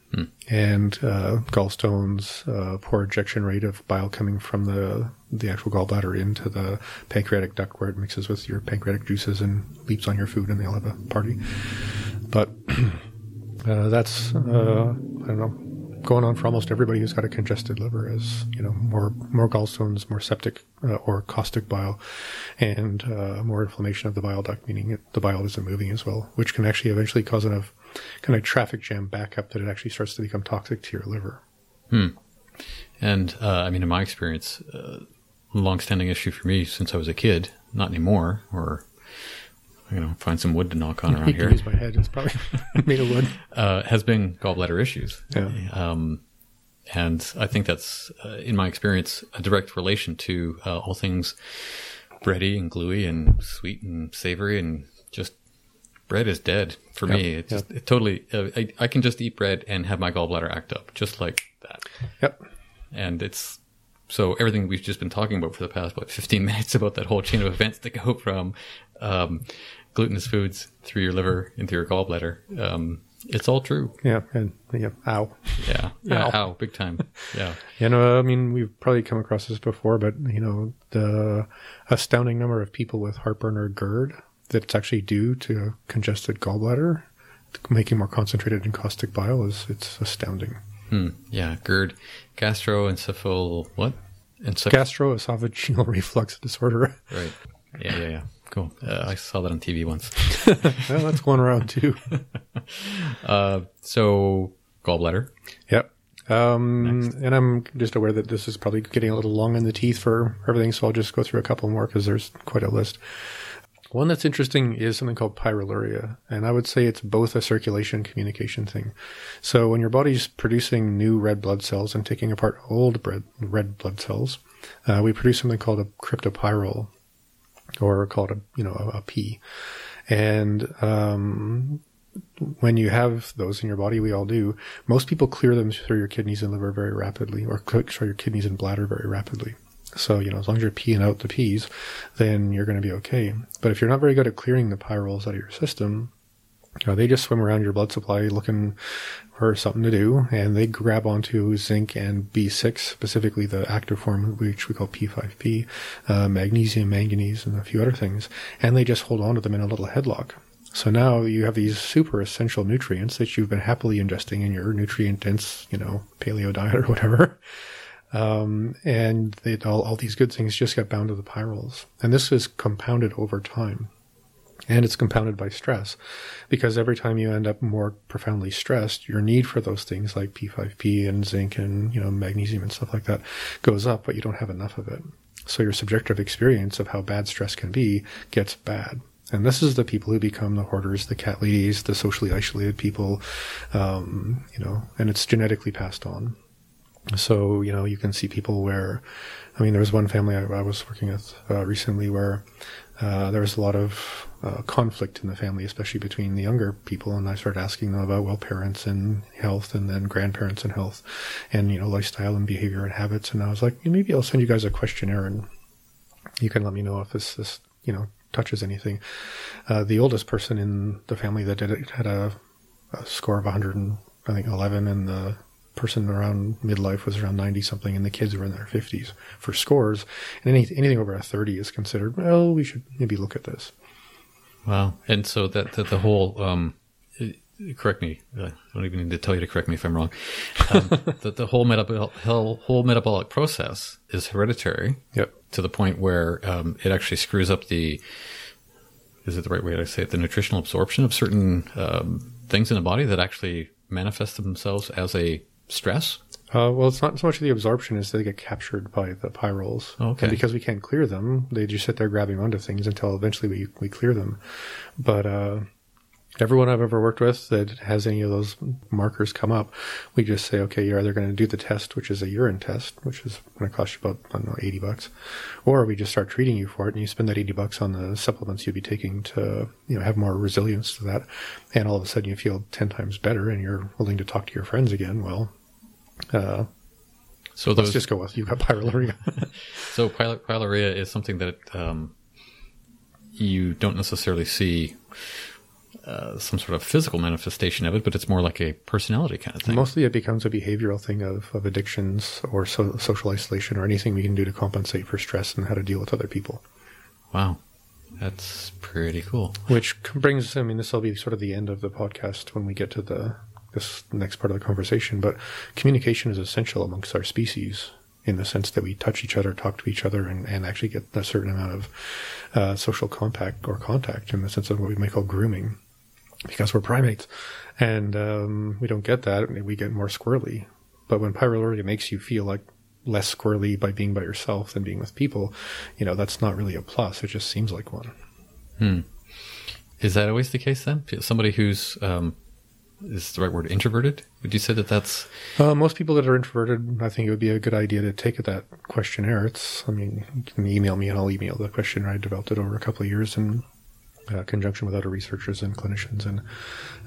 Speaker 2: And uh, gallstones, uh, poor ejection rate of bile coming from the the actual gallbladder into the pancreatic duct where it mixes with your pancreatic juices and leaps on your food, and they'll have a party. But uh, that's uh, I don't know going on for almost everybody who's got a congested liver is you know more more gallstones, more septic uh, or caustic bile, and uh, more inflammation of the bile duct, meaning it, the bile isn't moving as well, which can actually eventually cause enough kind of traffic jam backup that it actually starts to become toxic to your liver.
Speaker 1: Hmm. And uh, I mean, in my experience, uh, long-standing issue for me since I was a kid, not anymore, or you know, find some wood to knock on around here.
Speaker 2: use my head; it's probably made of wood.
Speaker 1: uh, has been gallbladder issues.
Speaker 2: Yeah.
Speaker 1: Um, and I think that's, uh, in my experience, a direct relation to uh, all things bready and gluey and sweet and savory and just bread is dead for me.
Speaker 2: Yep,
Speaker 1: just it totally. Uh, I, I can just eat bread and have my gallbladder act up just like that,
Speaker 2: Yep.
Speaker 1: and it's. So everything we've just been talking about for the past what 15 minutes about that whole chain of events that go from um, glutinous foods through your liver into your gallbladder, um, it's all true.
Speaker 2: Yeah. And yeah. Ow.
Speaker 1: Yeah. Yeah.
Speaker 2: Ow.
Speaker 1: Ow. Big time. Yeah.
Speaker 2: You know, I mean, we've probably come across this before, but you know, the astounding number of people with heartburn or GERD that's actually due to congested gallbladder making more concentrated and caustic bile is it's astounding.
Speaker 1: Hmm. Yeah. GERD, gastroencephal, what? Enceph-
Speaker 2: Gastroesophageal reflux disorder.
Speaker 1: right. Yeah. Yeah. Yeah. Cool. Uh, I saw that on TV once.
Speaker 2: well, that's going around too.
Speaker 1: Uh, so gallbladder.
Speaker 2: Yep. Um, and I'm just aware that this is probably getting a little long in the teeth for everything, so I'll just go through a couple more because there's quite a list. One that's interesting is something called pyroluria, and I would say it's both a circulation communication thing. So when your body's producing new red blood cells and taking apart old red, red blood cells, uh, we produce something called a cryptopyrrole, or called a you know a, a P, and um, when you have those in your body, we all do. Most people clear them through your kidneys and liver very rapidly, or clear your kidneys and bladder very rapidly. So, you know, as long as you're peeing out the peas, then you're going to be okay. But if you're not very good at clearing the pyrroles out of your system, you know, they just swim around your blood supply looking for something to do, and they grab onto zinc and B6, specifically the active form, which we call P5P, uh, magnesium, manganese, and a few other things, and they just hold on to them in a little headlock. So now you have these super essential nutrients that you've been happily ingesting in your nutrient dense, you know, paleo diet or whatever. Um, and they, all, all these good things just get bound to the pyrroles. And this is compounded over time. And it's compounded by stress because every time you end up more profoundly stressed, your need for those things like P5P and zinc and, you know, magnesium and stuff like that goes up, but you don't have enough of it. So your subjective experience of how bad stress can be gets bad. And this is the people who become the hoarders, the cat ladies, the socially isolated people, um, you know, and it's genetically passed on. So, you know, you can see people where, I mean, there was one family I, I was working with uh, recently where uh, there was a lot of uh, conflict in the family, especially between the younger people. And I started asking them about, well, parents and health and then grandparents and health and, you know, lifestyle and behavior and habits. And I was like, maybe I'll send you guys a questionnaire and you can let me know if this, this, you know, touches anything. Uh, the oldest person in the family that did it had a, a score of 100 and I think 11 and the person around midlife was around 90 something and the kids were in their 50s for scores and any, anything over a 30 is considered well we should maybe look at this
Speaker 1: Wow. And so that, that the whole, um, uh, correct me. I don't even need to tell you to correct me if I'm wrong. Um, that the whole metabolic, whole, whole metabolic process is hereditary
Speaker 2: yep
Speaker 1: to the point where um, it actually screws up the, is it the right way to say it, the nutritional absorption of certain um, things in the body that actually manifest themselves as a stress?
Speaker 2: uh, well it's not so much the absorption as they get captured by the pyrroles
Speaker 1: Okay.
Speaker 2: and because we can't clear them they just sit there grabbing onto things until eventually we, we clear them but uh, Everyone I've ever worked with that has any of those markers come up, we just say, okay, you're either going to do the test, which is a urine test, which is going to cost you about, I don't know, 80 bucks, or we just start treating you for it and you spend that 80 bucks on the supplements you'd be taking to, you know, have more resilience to that. And all of a sudden you feel 10 times better and you're willing to talk to your friends again. Well, uh,
Speaker 1: So those,
Speaker 2: let's just go with, you've got pyroluria.
Speaker 1: so pyl- pyroluria is something that um, you don't necessarily see uh, some sort of physical manifestation of it, but it's more like a personality kind of thing.
Speaker 2: Mostly it becomes a behavioral thing of, of addictions or so, social isolation or anything we can do to compensate for stress and how to deal with other people.
Speaker 1: wow, that's pretty cool.
Speaker 2: Which brings, I mean, this will be sort of the end of the podcast when we get to the this next part of the conversation. But communication is essential amongst our species in the sense that we touch each other, talk to each other, and, and actually get a certain amount of uh, social compact or contact in the sense of what we might call grooming, because we're primates, and um, we don't get that. We get more squirrely. But when pyroluria makes you feel like less squirrely by being by yourself than being with people, you know, that's not really a plus. It just seems like one.
Speaker 1: Is that always the case then? Somebody who's um, is the right word introverted? Would you say that that's
Speaker 2: Uh, most people that are introverted, I think it would be a good idea to take that questionnaire. It's, I mean, you can email me and I'll email the questionnaire. I developed it over a couple of years in uh, conjunction with other researchers and clinicians. And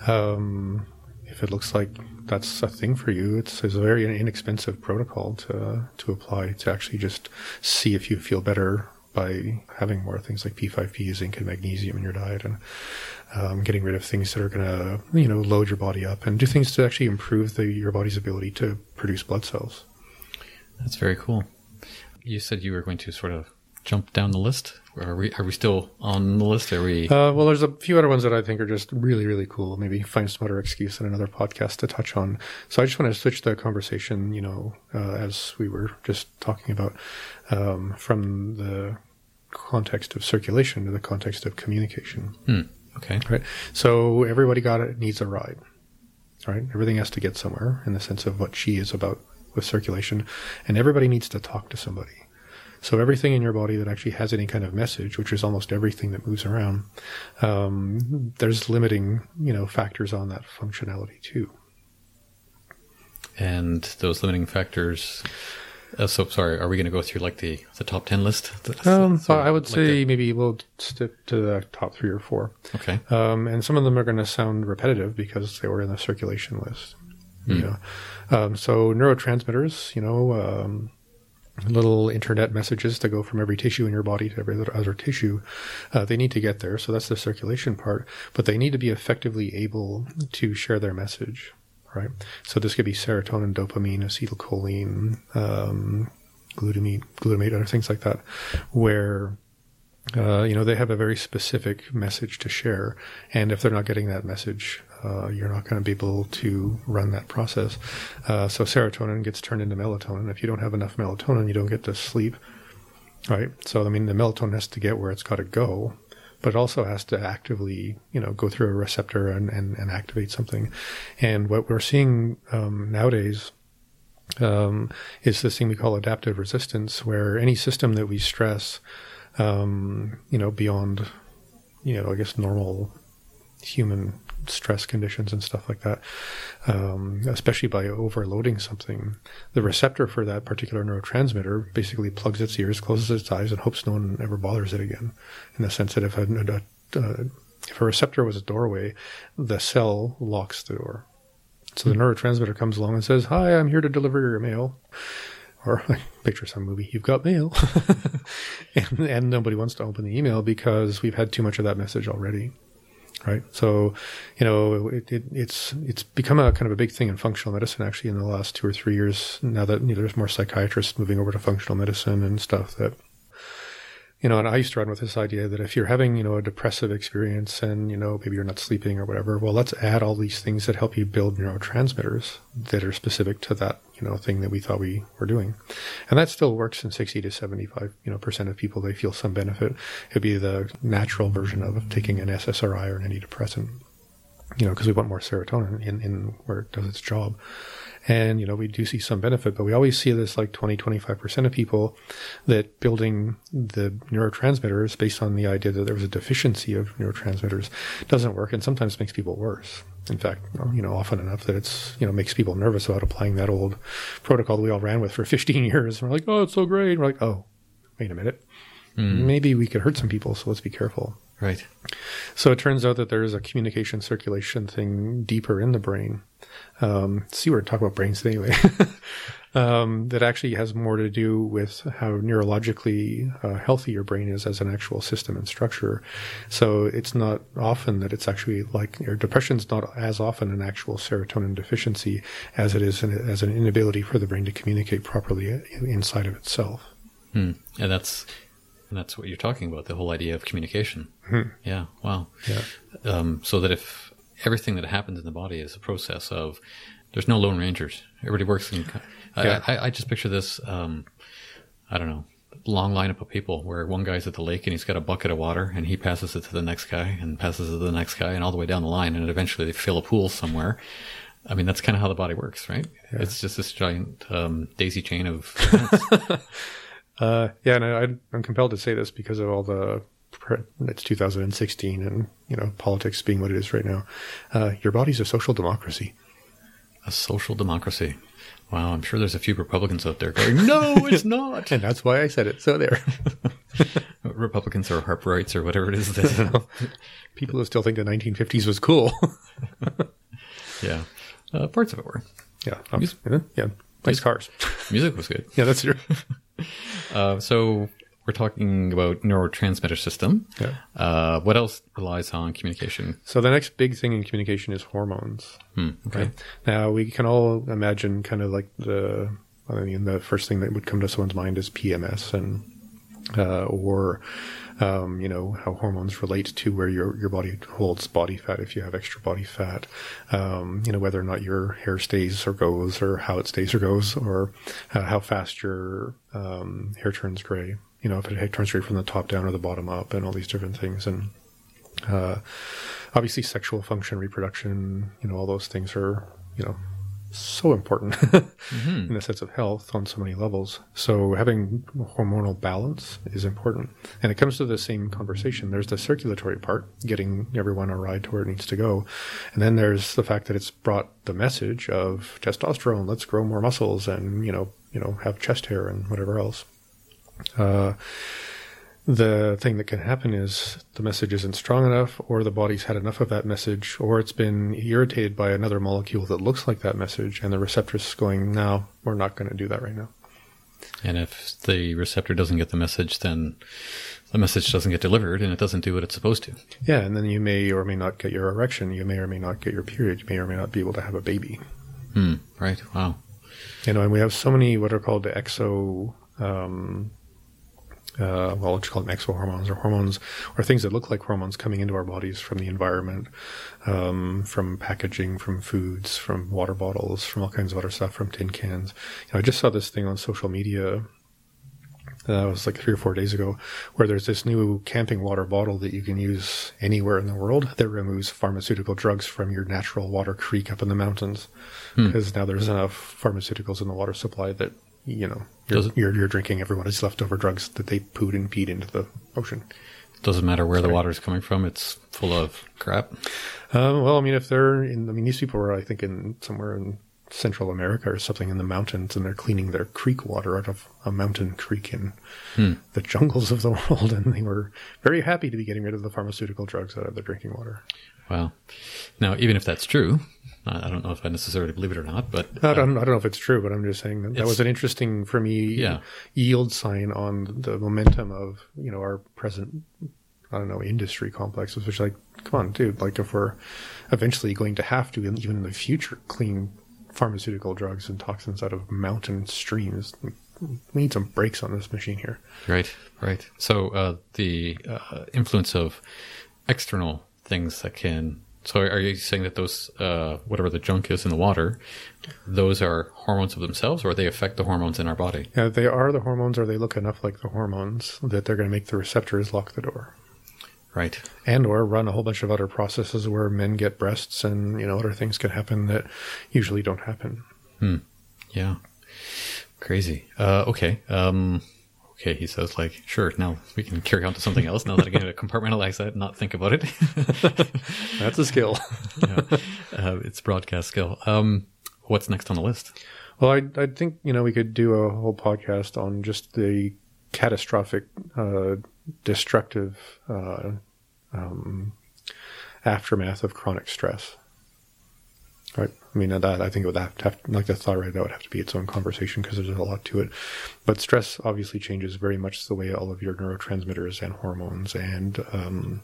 Speaker 2: um, if it looks like that's a thing for you, it's, it's a very inexpensive protocol to to apply to actually just see if you feel better by having more things like P5P, zinc, and magnesium in your diet, and um, getting rid of things that are going to you know load your body up and do things to actually improve the, your body's ability to produce blood cells.
Speaker 1: that's very cool. You said you were going to sort of jump down the list. Are we are we still on the list? Are we?
Speaker 2: Uh, well, there's a few other ones that I think are just really, really cool. Maybe find some other excuse in another podcast to touch on. So I just want to switch the conversation, you know, uh, as we were just talking about, um, from the context of circulation to the context of communication.
Speaker 1: Hmm, okay.
Speaker 2: Right. So everybody got it needs a ride. Right. Everything has to get somewhere in the sense of what chi is about with circulation, and everybody needs to talk to somebody. So everything in your body that actually has any kind of message, which is almost everything that moves around, um, there's limiting, you know, factors on that functionality too.
Speaker 1: And those limiting factors. Uh, so sorry. Are we going to go through like the the top ten list?
Speaker 2: Um,
Speaker 1: So,
Speaker 2: I would
Speaker 1: like
Speaker 2: say
Speaker 1: the-
Speaker 2: maybe we'll stick to the top three or four.
Speaker 1: okay.
Speaker 2: Um, and some of them are going to sound repetitive because they were in the circulation list. You know, um, so neurotransmitters, you know, um, little internet messages to go from every tissue in your body to every other- tissue, uh, they need to get there. So that's the circulation part, but they need to be effectively able to share their message, right? So this could be serotonin, dopamine, acetylcholine, um, glutamate, glutamate, other things like that, where uh, you know, they have a very specific message to share. And if they're not getting that message, uh, you're not going to be able to run that process. Uh, so serotonin gets turned into melatonin. If you don't have enough melatonin, you don't get to sleep. Right. So, I mean, the melatonin has to get where it's got to go, but it also has to actively, you know, go through a receptor and, and, and activate something. And what we're seeing um, nowadays um, is this thing we call adaptive resistance, where any system that we stress, um, you know, beyond, you know, I guess normal human stress conditions and stuff like that, um, especially by overloading something, the receptor for that particular neurotransmitter basically plugs its ears, closes its eyes, and hopes no one ever bothers it again. In the sense that if a, if a receptor was a doorway, the cell locks the door. So the neurotransmitter comes along and says, "Hi, I'm here to deliver your mail." Or picture some movie, you've got mail, and, and nobody wants to open the email because we've had too much of that message already, right? So, you know, it, it, it's it's become a kind of a big thing in functional medicine actually in the last two or three years. Now that you know, there's more psychiatrists moving over to functional medicine and stuff that you know, and I used to run with this idea that if you're having, you know, a depressive experience and, you know, maybe you're not sleeping or whatever, well, let's add all these things that help you build neurotransmitters that are specific to that, you know, thing that we thought we were doing. And that still works in 60 to 75, you know, percent of people. They feel some benefit. It'd be the natural version of taking an SSRI or an antidepressant, you know, because we want more serotonin in, in where it does its job. And, you know, we do see some benefit, but we always see this like 20, 25% of people that building the neurotransmitters based on the idea that there was a deficiency of neurotransmitters doesn't work and sometimes makes people worse. In fact, you know, often enough that it's, you know, makes people nervous about applying that old protocol that we all ran with for 15 years. And we're like, oh, it's so great. And we're like, oh, wait a minute. Hmm. Maybe we could hurt some people, so let's be careful.
Speaker 1: Right.
Speaker 2: So it turns out that there is a communication circulation thing deeper in the brain. Um, see, we're talking about brains anyway. um, that actually has more to do with how neurologically uh, healthy your brain is as an actual system and structure. So it's not often that it's actually like your depression's not as often an actual serotonin deficiency as it is an, as an inability for the brain to communicate properly inside of itself.
Speaker 1: Hmm. And that's and that's what you're talking about the whole idea of communication. Yeah. Wow.
Speaker 2: Yeah.
Speaker 1: Um, so that if everything that happens in the body is a process of there's no lone rangers. Everybody works in. I,
Speaker 2: Yeah.
Speaker 1: I, I just picture this. Um, I don't know. Long lineup of people where one guy's at the lake and he's got a bucket of water and he passes it to the next guy and passes it to the next guy and all the way down the line and eventually they fill a pool somewhere. I mean, that's kind of how the body works, right? It's just this giant um, daisy chain of.
Speaker 2: Uh, yeah, and I, I'm compelled to say this because of all the it's 2016 and you know politics being what it is right now. Uh, your body's a social democracy.
Speaker 1: a social democracy. Wow, I'm sure there's a few Republicans out there going, "No, it's not."
Speaker 2: And that's why I said it. So there.
Speaker 1: Republicans or Harperites or whatever it is. That,
Speaker 2: People who still think the 1950s was cool.
Speaker 1: yeah, uh, parts of it were.
Speaker 2: yeah. yeah. Yeah. Nice cars.
Speaker 1: Music was good.
Speaker 2: Yeah, that's true.
Speaker 1: Uh, so we're talking about neurotransmitter system.
Speaker 2: Yeah.
Speaker 1: Uh, what else relies on communication?
Speaker 2: So the next big thing in communication is hormones.
Speaker 1: Hmm, okay.
Speaker 2: Now we can all imagine kind of like the I mean the first thing that would come to someone's mind is PMS and uh, or um, you know how hormones relate to where your your body holds body fat if you have extra body fat. Um, you know whether or not your hair stays or goes or how it stays or goes or uh, how fast your um, hair turns gray. You know if it turns gray from the top down or the bottom up and all these different things and uh, obviously sexual function, reproduction, you know, all those things are, you know, so important in the sense of health on so many levels. So having hormonal balance is important. And it comes to the same conversation. There's the circulatory part, getting everyone a ride to where it needs to go. And then there's the fact that it's brought the message of testosterone, let's grow more muscles and, you know, you know, have chest hair and whatever else. Uh, the thing that can happen is the message isn't strong enough, or the body's had enough of that message, or it's been irritated by another molecule that looks like that message, and the receptor's going, no, we're not going to do that right now.
Speaker 1: And if the receptor doesn't get the message, then the message doesn't get delivered and it doesn't do what it's supposed to.
Speaker 2: Yeah, and then you may or may not get your erection, you may or may not get your period, you may or may not be able to have a baby.
Speaker 1: Hmm. Right. Wow.
Speaker 2: You know, and we have so many what are called the exo, um, uh, well, let's call them exohormones or hormones or things that look like hormones coming into our bodies from the environment, um, from packaging, from foods, from water bottles, from all kinds of other stuff, from tin cans. You know, I just saw this thing on social media. Uh, it was like three or four days ago, where there's this new camping water bottle that you can use anywhere in the world that removes pharmaceutical drugs from your natural water creek up in the mountains. Because now there's enough pharmaceuticals in the water supply that you know you're, you're, you're drinking everybody's leftover drugs that they pooed and peed into the ocean.
Speaker 1: Doesn't matter where the water is coming from; it's full of crap.
Speaker 2: Um, well, I mean, if they're in, I mean, these people were, I think, in somewhere in Central America or something in the mountains, and they're cleaning their creek water out of a mountain creek in the jungles of the world, and they were very happy to be getting rid of the pharmaceutical drugs out of their drinking water.
Speaker 1: Wow. Now, even if that's true, I don't know if I necessarily believe it or not, but
Speaker 2: I don't, I don't know if it's true, but I'm just saying that, that was an interesting for me
Speaker 1: Yeah.
Speaker 2: yield sign on the momentum of you know our present I don't know industry complexes, which like come on, dude, like if we're eventually going to have to even in the future clean pharmaceutical drugs and toxins out of mountain streams, we need some brakes on this machine here.
Speaker 1: Right, right. So uh, the uh, influence of external things that can. So are you saying that those, uh, whatever the junk is in the water, those are hormones of themselves, or they affect the hormones in our body?
Speaker 2: Yeah, they are the hormones, or they look enough like the hormones that they're going to make the receptors lock the door.
Speaker 1: Right.
Speaker 2: and or run a whole bunch of other processes where men get breasts and you know other things can happen that usually don't happen
Speaker 1: Yeah. Crazy. Uh, okay. Um, okay. He says like, sure. Now we can carry on to something else. Now that I to compartmentalize that, and not think about it.
Speaker 2: That's a skill.
Speaker 1: yeah. uh, it's broadcast skill. Um, what's next on the list?
Speaker 2: Well, I, I think, you know, we could do a whole podcast on just the catastrophic, uh, destructive, uh, um, aftermath of chronic stress. Right. I mean, that I think it would have to have, like the thyroid, that would have to be its own conversation because there's a lot to it. But stress obviously changes very much the way all of your neurotransmitters and hormones and, um,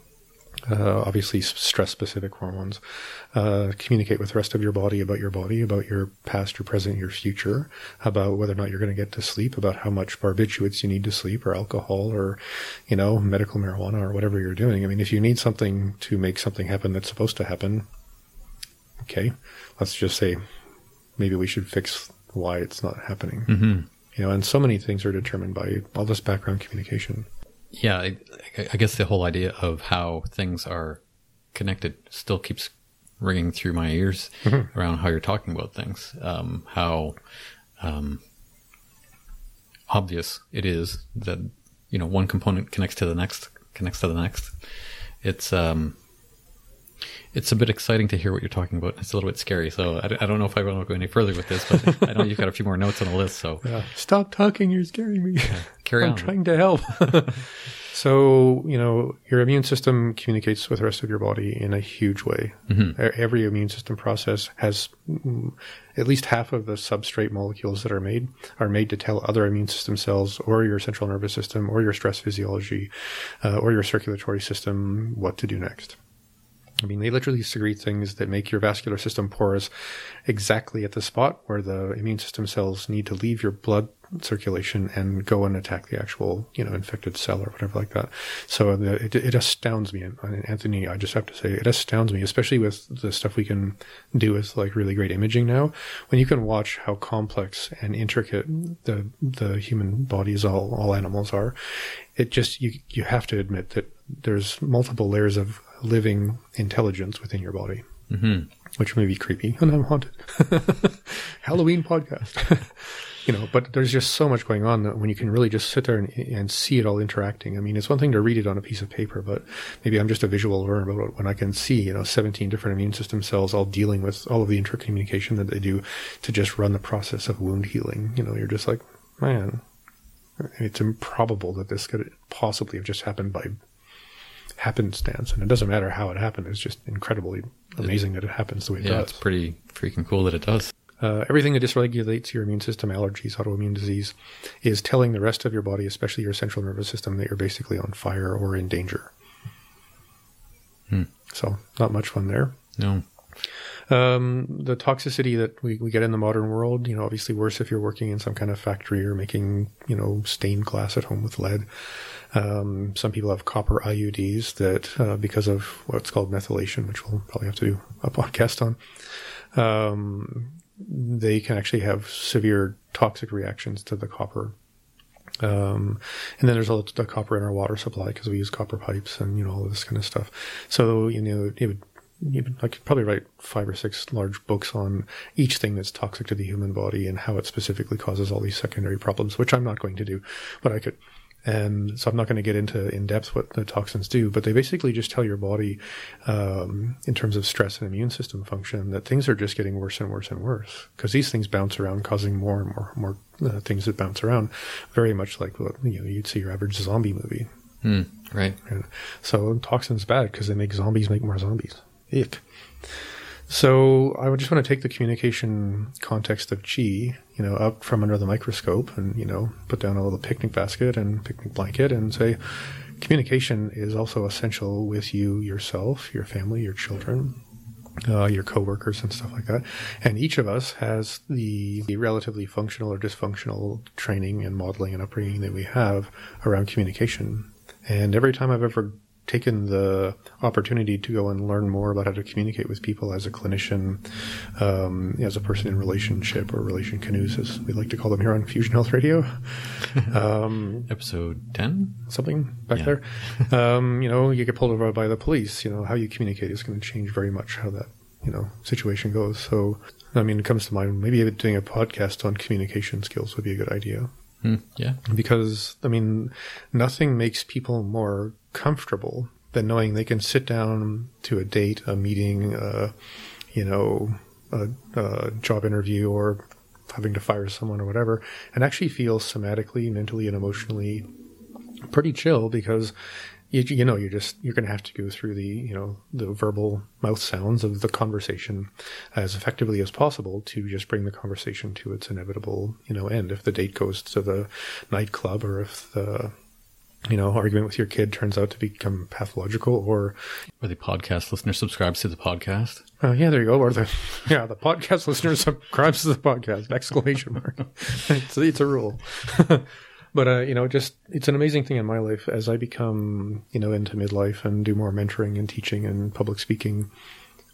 Speaker 2: uh, obviously stress specific hormones uh, communicate with the rest of your body about your body about your past your present your future about whether or not you're going to get to sleep about how much barbiturates you need to sleep or alcohol or you know medical marijuana or whatever you're doing i mean if you need something to make something happen that's supposed to happen okay let's just say maybe we should fix why it's not happening
Speaker 1: Mm-hmm.
Speaker 2: you know and so many things are determined by all this background communication
Speaker 1: Yeah, I, I guess the whole idea of how things are connected still keeps ringing through my ears around how you're talking about things. Um, how um, obvious it is that you know one component connects to the next, connects to the next. It's um, it's a bit exciting to hear what you're talking about. It's a little bit scary, so I, I don't know if I want to go any further with this. But I know you've got a few more notes on the list, so
Speaker 2: Yeah. Stop talking. You're scaring me.
Speaker 1: carry
Speaker 2: I'm
Speaker 1: on.
Speaker 2: trying to help. so, you know, your immune system communicates with the rest of your body in a huge way. E- Every immune system process has mm, at least half of the substrate molecules that are made are made to tell other immune system cells or your central nervous system or your stress physiology uh, or your circulatory system what to do next. I mean, they literally secrete things that make your vascular system porous exactly at the spot where the immune system cells need to leave your blood circulation and go and attack the actual, you know, infected cell or whatever like that. So uh, the, it, it astounds me, and Anthony, I just have to say, it astounds me, especially with the stuff we can do with like really great imaging now, when you can watch how complex and intricate the the human bodies, all all animals are. It just you you have to admit that there's multiple layers of living intelligence within your body,
Speaker 1: hmm
Speaker 2: which may be creepy. And I'm haunted. Halloween podcast. you know, but there's just so much going on that when you can really just sit there and, and see it all interacting. I mean, it's one thing to read it on a piece of paper, but maybe I'm just a visual learner. But when I can see, you know, 17 different immune system cells all dealing with all of the intercommunication that they do to just run the process of wound healing, you know, you're just like, man, it's improbable that this could possibly have just happened by happenstance. And it doesn't matter how it happened. It's just incredibly amazing that it happens the way it
Speaker 1: Yeah,
Speaker 2: does.
Speaker 1: it's pretty freaking cool that it does.
Speaker 2: Uh, everything that dysregulates your immune system, allergies, autoimmune disease, is telling the rest of your body, especially your central nervous system, that you're basically on fire or in danger.
Speaker 1: Hmm.
Speaker 2: So, not much fun there.
Speaker 1: No.
Speaker 2: Um, the toxicity that we, we get in the modern world, you know, obviously worse if you're working in some kind of factory or making, you know, stained glass at home with lead. Um, some people have copper IUDs that, uh, because of what's called methylation, which we'll probably have to do a podcast on, um, they can actually have severe toxic reactions to the copper. Um, and then there's all the copper in our water supply because we use copper pipes and, you know, all this kind of stuff. So, you know, it would, I could probably write five or six large books on each thing that's toxic to the human body and how it specifically causes all these secondary problems, which I'm not going to do, but I could. And so I'm not going to get into in depth what the toxins do, but they basically just tell your body, um, in terms of stress and immune system function, that things are just getting worse and worse and worse because these things bounce around, causing more and more more uh, things that bounce around, very much like what you know you'd see your average zombie movie.
Speaker 1: Hmm. Right.
Speaker 2: And so toxins bad because they make zombies make more zombies. So I would just want to take the communication context of chi, you know, up from under the microscope and, you know, put down a little picnic basket and picnic blanket and say communication is also essential with you yourself, your family, your children, uh, your coworkers and stuff like that. And each of us has the, the relatively functional or dysfunctional training and modeling and upbringing that we have around communication. And every time I've ever taken the opportunity to go and learn more about how to communicate with people as a clinician, um, as a person in relationship or relation canoes, as we like to call them here on Fusion Health Radio. Um,
Speaker 1: Episode 10?
Speaker 2: something back
Speaker 1: Yeah.
Speaker 2: there. Um, you know, you get pulled over by the police. You know, how you communicate is going to change very much how that you know situation goes. So I mean, it comes to mind. Maybe doing a podcast on communication skills would be a good idea.
Speaker 1: Hmm, yeah.
Speaker 2: Because, I mean, nothing makes people more comfortable than knowing they can sit down to a date, a meeting, uh, you know, a, a job interview or having to fire someone or whatever, and actually feel somatically, mentally, and emotionally pretty chill because you, you know you're just you're going to have to go through the you know the verbal mouth sounds of the conversation as effectively as possible to just bring the conversation to its inevitable you know end. If the date goes to the nightclub or if the you know argument with your kid turns out to become pathological or
Speaker 1: Or the podcast listener subscribes to the podcast.
Speaker 2: uh, yeah there you go. Or the yeah the podcast listener subscribes to the podcast. Exclamation mark. It's, it's a rule but uh, you know just it's an amazing thing in my life as i become you know into midlife and do more mentoring and teaching and public speaking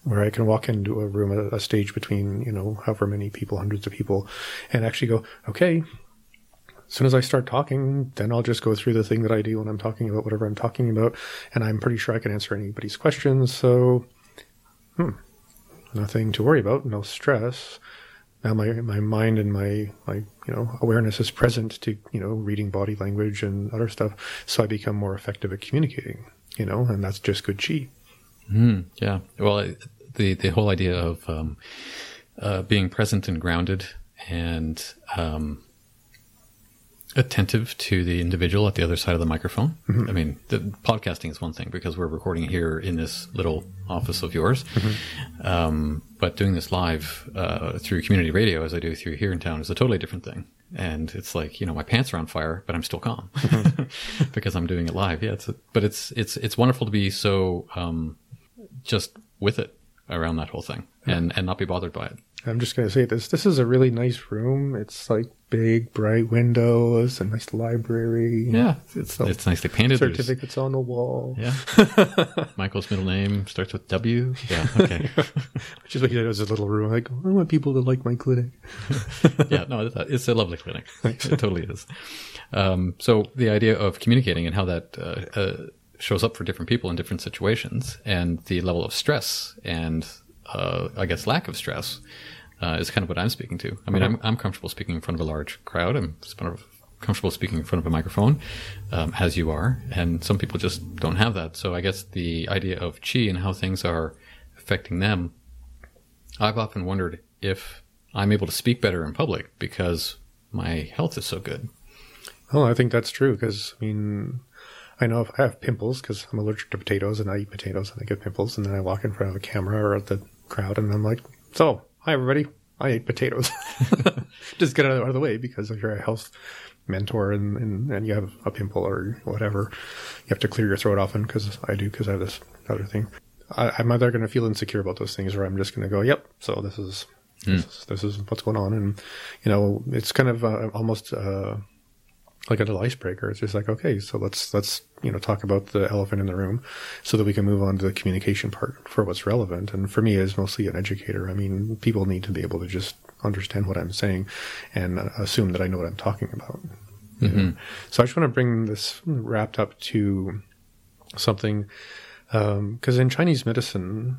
Speaker 2: where i can walk into a room a, a stage between you know however many people hundreds of people and actually go okay as soon as I start talking, then I'll just go through the thing that I do when I'm talking about whatever I'm talking about, and I'm pretty sure I can answer anybody's questions. So, hmm, nothing to worry about, no stress. Now my my mind and my my you know awareness is present to you know reading body language and other stuff, so I become more effective at communicating. You know, and that's just good chi.
Speaker 1: Hmm, yeah. Well, it- the the whole idea of um, uh, being present and grounded and um, attentive to the individual at the other side of the microphone. I mean, the podcasting is one thing because we're recording here in this little office of yours, um, but doing this live uh, through community radio, as I do through here in town, is a totally different thing. And it's like you know, my pants are on fire, but I'm still calm because I'm doing it live. Yeah, it's a, but it's it's it's wonderful to be so um, just with it around that whole thing and and not be bothered by it.
Speaker 2: I'm just gonna say this. This is a really nice room. It's like big, bright windows, a nice library.
Speaker 1: Yeah, it's it's nicely painted. There's-
Speaker 2: certificates on the wall.
Speaker 1: Yeah. Michael's middle name starts with W. Yeah. Okay.
Speaker 2: Just like it was a little room. Like I want people to like my clinic.
Speaker 1: yeah. No, it's a, it's a lovely clinic. It totally is. Um, so the idea of communicating and how that uh, uh, shows up for different people in different situations, and the level of stress and uh, I guess lack of stress uh, is kind of what I'm speaking to. I mean, I'm, I'm comfortable speaking in front of a large crowd. I'm comfortable speaking in front of a microphone, um, as you are, and some people just don't have that. So I guess the idea of chi and how things are affecting them, I've often wondered if I'm able to speak better in public because my health is so good.
Speaker 2: Oh, I think that's true because I mean, I know if I have pimples because I'm allergic to potatoes and I eat potatoes and I get pimples, and then I walk in front of a camera or at the crowd and I'm like, "So, hi everybody, I ate potatoes." Just get it out of the way because if you're a health mentor and, and, and you have a pimple or whatever, you have to clear your throat often because I do because I have this other thing. I, I'm either going to feel insecure about those things or I'm just going to go, "Yep, so this is." This, is, this is what's going on, and you know it's kind of uh, almost uh, like a little icebreaker. It's just like, okay, so let's let's you know talk about the elephant in the room, so that we can move on to the communication part for what's relevant. And for me, as mostly an educator, I mean, people need to be able to just understand what I'm saying and assume that I know what I'm talking about. know. So I just want to bring this wrapped up to something because in Chinese medicine.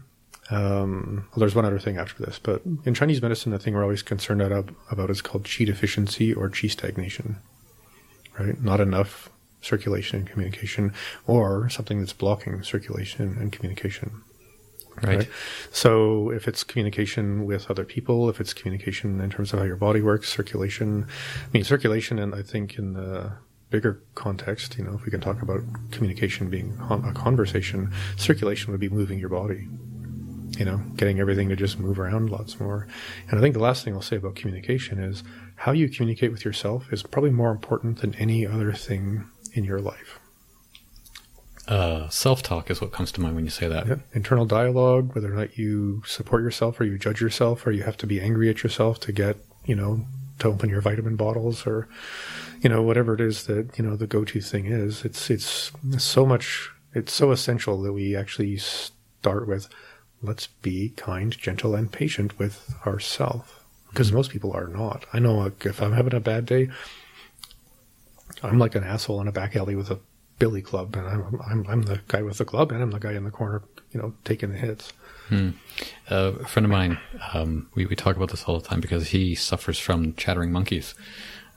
Speaker 2: Um, well, there's one other thing after this, but in Chinese medicine, the thing we're always concerned about, about is called qi deficiency or qi stagnation right? Not enough circulation and communication, or something that's blocking circulation and communication.
Speaker 1: Right.
Speaker 2: So if it's communication with other people, if it's communication in terms of how your body works, circulation, I mean, circulation, and I think in the bigger context, you know, if we can talk about communication being a conversation, circulation would be moving your body, you know, getting everything to just move around lots more. And I think the last thing I'll say about communication is how you communicate with yourself is probably more important than any other thing in your life.
Speaker 1: Uh, Self talk is what comes to mind when you say that.
Speaker 2: Yeah. Internal dialogue, whether or not you support yourself or you judge yourself or you have to be angry at yourself to get, you know, to open your vitamin bottles or, you know, whatever it is that, you know, the go to thing is. It's, it's so much, it's so essential that we actually start with let's be kind, gentle, and patient with ourselves. Because most people are not. I know like, if I'm having a bad day, I'm like an asshole in a back alley with a billy club, and I'm I'm I'm the guy with the club, and I'm the guy in the corner, you know, taking the hits.
Speaker 1: Uh, a friend of mine, um, we, we talk about this all the time because he suffers from chattering monkeys.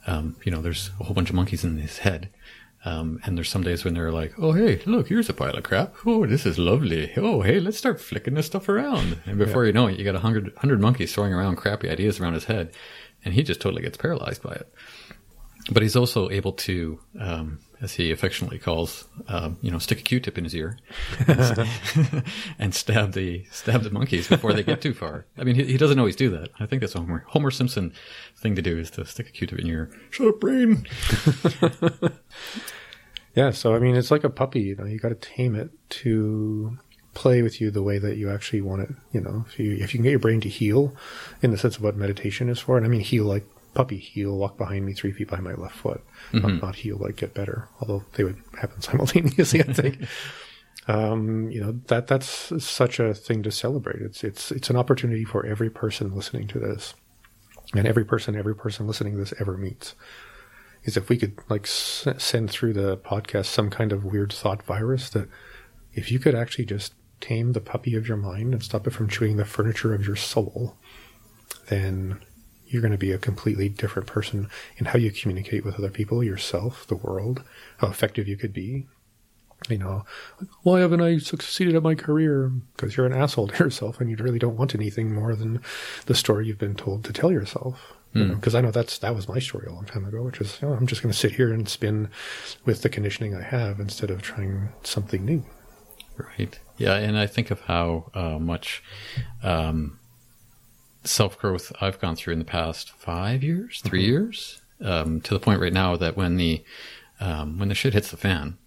Speaker 1: Um, you know, there's a whole bunch of monkeys in his head. Um, and there's some days when they're like, oh, hey, look, here's a pile of crap. Oh, this is lovely. Oh, hey, let's start flicking this stuff around. And before you know it, you got a hundred, hundred monkeys throwing around crappy ideas around his head. And he just totally gets paralyzed by it. But he's also able to, um, as he affectionately calls, um, you know, stick a Q-tip in his ear and stab the stab the monkeys before they get too far. I mean, he, he doesn't always do that. I think that's a Homer Homer Simpson thing to do is to stick a Q-tip in your. Shut up, brain.
Speaker 2: Yeah, so I mean, it's like a puppy. You know, you got to tame it to play with you the way that you actually want it. You know, if you if you can get your brain to heal, in the sense of what meditation is for, and I mean heel like puppy heel, walk behind me three feet behind my left foot, not, not heal like get better. Although they would happen simultaneously, I think. um, you know that that's such a thing to celebrate. It's it's it's an opportunity for every person listening to this, and every person every person listening to this ever meets is if we could like s- send through the podcast some kind of weird thought virus that if you could actually just tame the puppy of your mind and stop it from chewing the furniture of your soul, then you're going to be a completely different person in how you communicate with other people, yourself, the world, how effective you could be. You know, why haven't I succeeded at my career? Because you're an asshole to yourself and you really don't want anything more than the story you've been told to tell yourself. Because I know that's that was my story a long time ago, which is you know, I'm just going to sit here and spin with the conditioning I have instead of trying something new.
Speaker 1: Right. Yeah, and I think of how uh, much um, self growth I've gone through in the past five years, 3 years, um, to the point right now that when the um, when the shit hits the fan,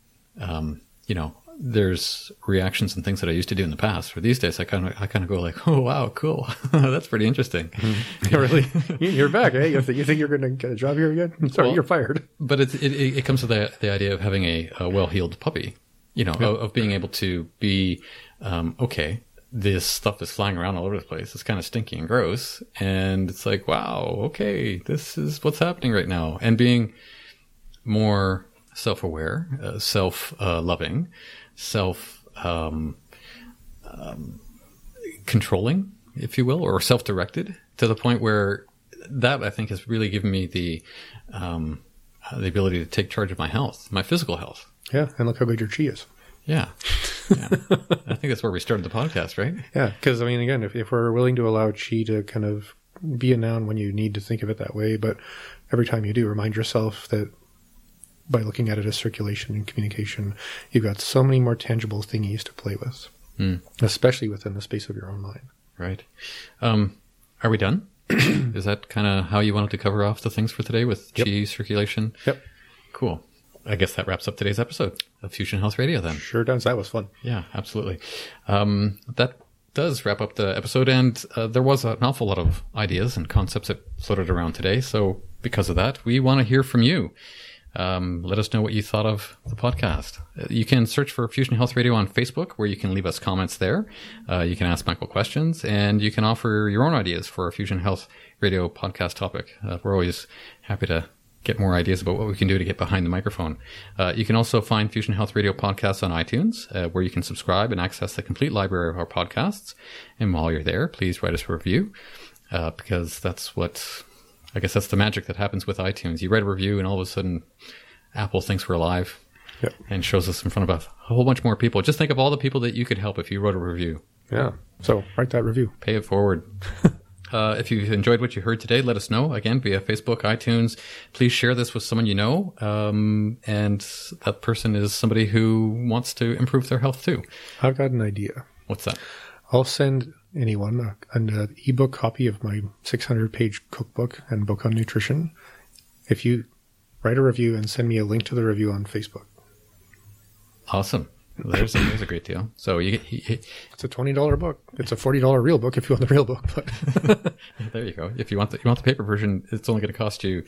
Speaker 1: um, you know, there's reactions and things that I used to do in the past. Where these days, I kind of I kind of go like, oh wow, cool, that's pretty interesting.
Speaker 2: really, you're back. Hey, you think, you think you're going to get a job here again? Sorry,
Speaker 1: Well-
Speaker 2: you're fired.
Speaker 1: but it, it it comes to the the idea of having a, a well heeled puppy, you know, of, of being able to be um, okay. This stuff is flying around all over the place. It's kind of stinky and gross, and it's like, wow, okay, this is what's happening right now, and being more self aware, uh, self uh, loving, self um, um, controlling, if you will, or self directed, to the point where that I think has really given me the um, uh, the ability to take charge of my health, my physical health.
Speaker 2: Yeah, and look how good your chi is.
Speaker 1: Yeah. yeah. I think that's where we started the podcast, right?
Speaker 2: Yeah, because I mean, again, if, if we're willing to allow chi to kind of be a noun when you need to think of it that way, but every time you do, remind yourself that by looking at it as circulation and communication, you've got so many more tangible thingies to play with,
Speaker 1: Hmm.
Speaker 2: especially within the space of your own mind.
Speaker 1: Right. Um, are we done? Is that kind of how you wanted to cover off the things for today with
Speaker 2: Yep.
Speaker 1: chi circulation?
Speaker 2: Yep,
Speaker 1: Cool. I guess that wraps up today's episode of Fusion Health Radio then.
Speaker 2: sure does. That was fun.
Speaker 1: Yeah, absolutely. Um, that does wrap up the episode, and uh, there was an awful lot of ideas and concepts that floated around today. So, because of that, we want to hear from you. Um, let us know what you thought of the podcast. Uh, You can search for Fusion Health Radio on Facebook, where you can leave us comments there. Uh, you can ask Michael questions, and you can offer your own ideas for a Fusion Health Radio podcast topic. Uh, we're always happy to get more ideas about what we can do to get behind the microphone. Uh, you can also find Fusion Health Radio podcasts on iTunes, uh, where you can subscribe and access the complete library of our podcasts. And while you're there, please write us a review, uh, because that's what I guess that's the magic that happens with iTunes. You write a review, and all of a sudden, Apple thinks we're alive
Speaker 2: Yep.
Speaker 1: and shows us in front of a whole bunch more people. Just think of all the people that you could help if you wrote a review.
Speaker 2: Yeah. So write that review.
Speaker 1: Pay it forward. Uh, if you've enjoyed what you heard today, let us know again via Facebook, iTunes. Please share this with someone you know, um, and that person is somebody who wants to improve their health too.
Speaker 2: I've got an idea.
Speaker 1: What's that?
Speaker 2: I'll send anyone a, an uh, ebook copy of my 600 page cookbook and book on nutrition if you write a review and send me a link to the review on Facebook.
Speaker 1: Awesome. There's a, there's a great deal. So you, you,
Speaker 2: It's a $20 book. It's a $40 real book if you want the real book, but
Speaker 1: there you go. If you want the you want the paper version, it's only going to cost you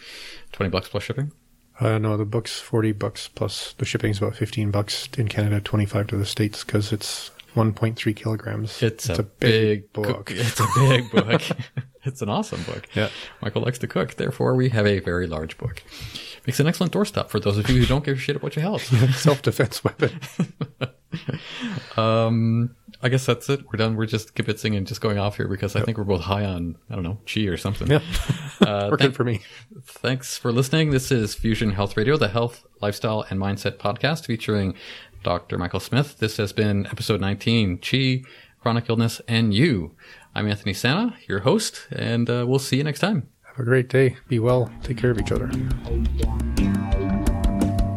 Speaker 1: twenty bucks plus shipping.
Speaker 2: uh, no, the book's 40 bucks plus the shipping's about 15 bucks in Canada, 25 to the States because it's 1.3 kilograms.
Speaker 1: It's, a, big,
Speaker 2: book.
Speaker 1: cook- It's a big book. it's an awesome book.
Speaker 2: Yeah.
Speaker 1: Michael likes to cook. Therefore, we have a very large book. Makes an excellent doorstop for those of you who don't give a shit about your health.
Speaker 2: Self defense weapon.
Speaker 1: um, I guess that's it. We're done. We're just kibitzing and just going off here because I think we're both high on I don't know chi or something.
Speaker 2: Yeah,
Speaker 1: Uh,
Speaker 2: working
Speaker 1: thank-
Speaker 2: for me.
Speaker 1: Thanks for listening. This is Fusion Health Radio, the health, lifestyle, and mindset podcast featuring Dr. Michael Smith. This has been episode 19, Chi, Chronic Illness, and You. I'm Anthony Santa, your host, and uh, we'll see you next time.
Speaker 2: Have a great day. Be well. Take care of each other.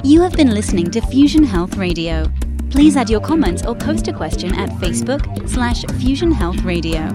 Speaker 3: You have been listening to Fusion Health Radio. Please add your comments or post a question at Facebook slash Fusion Health Radio.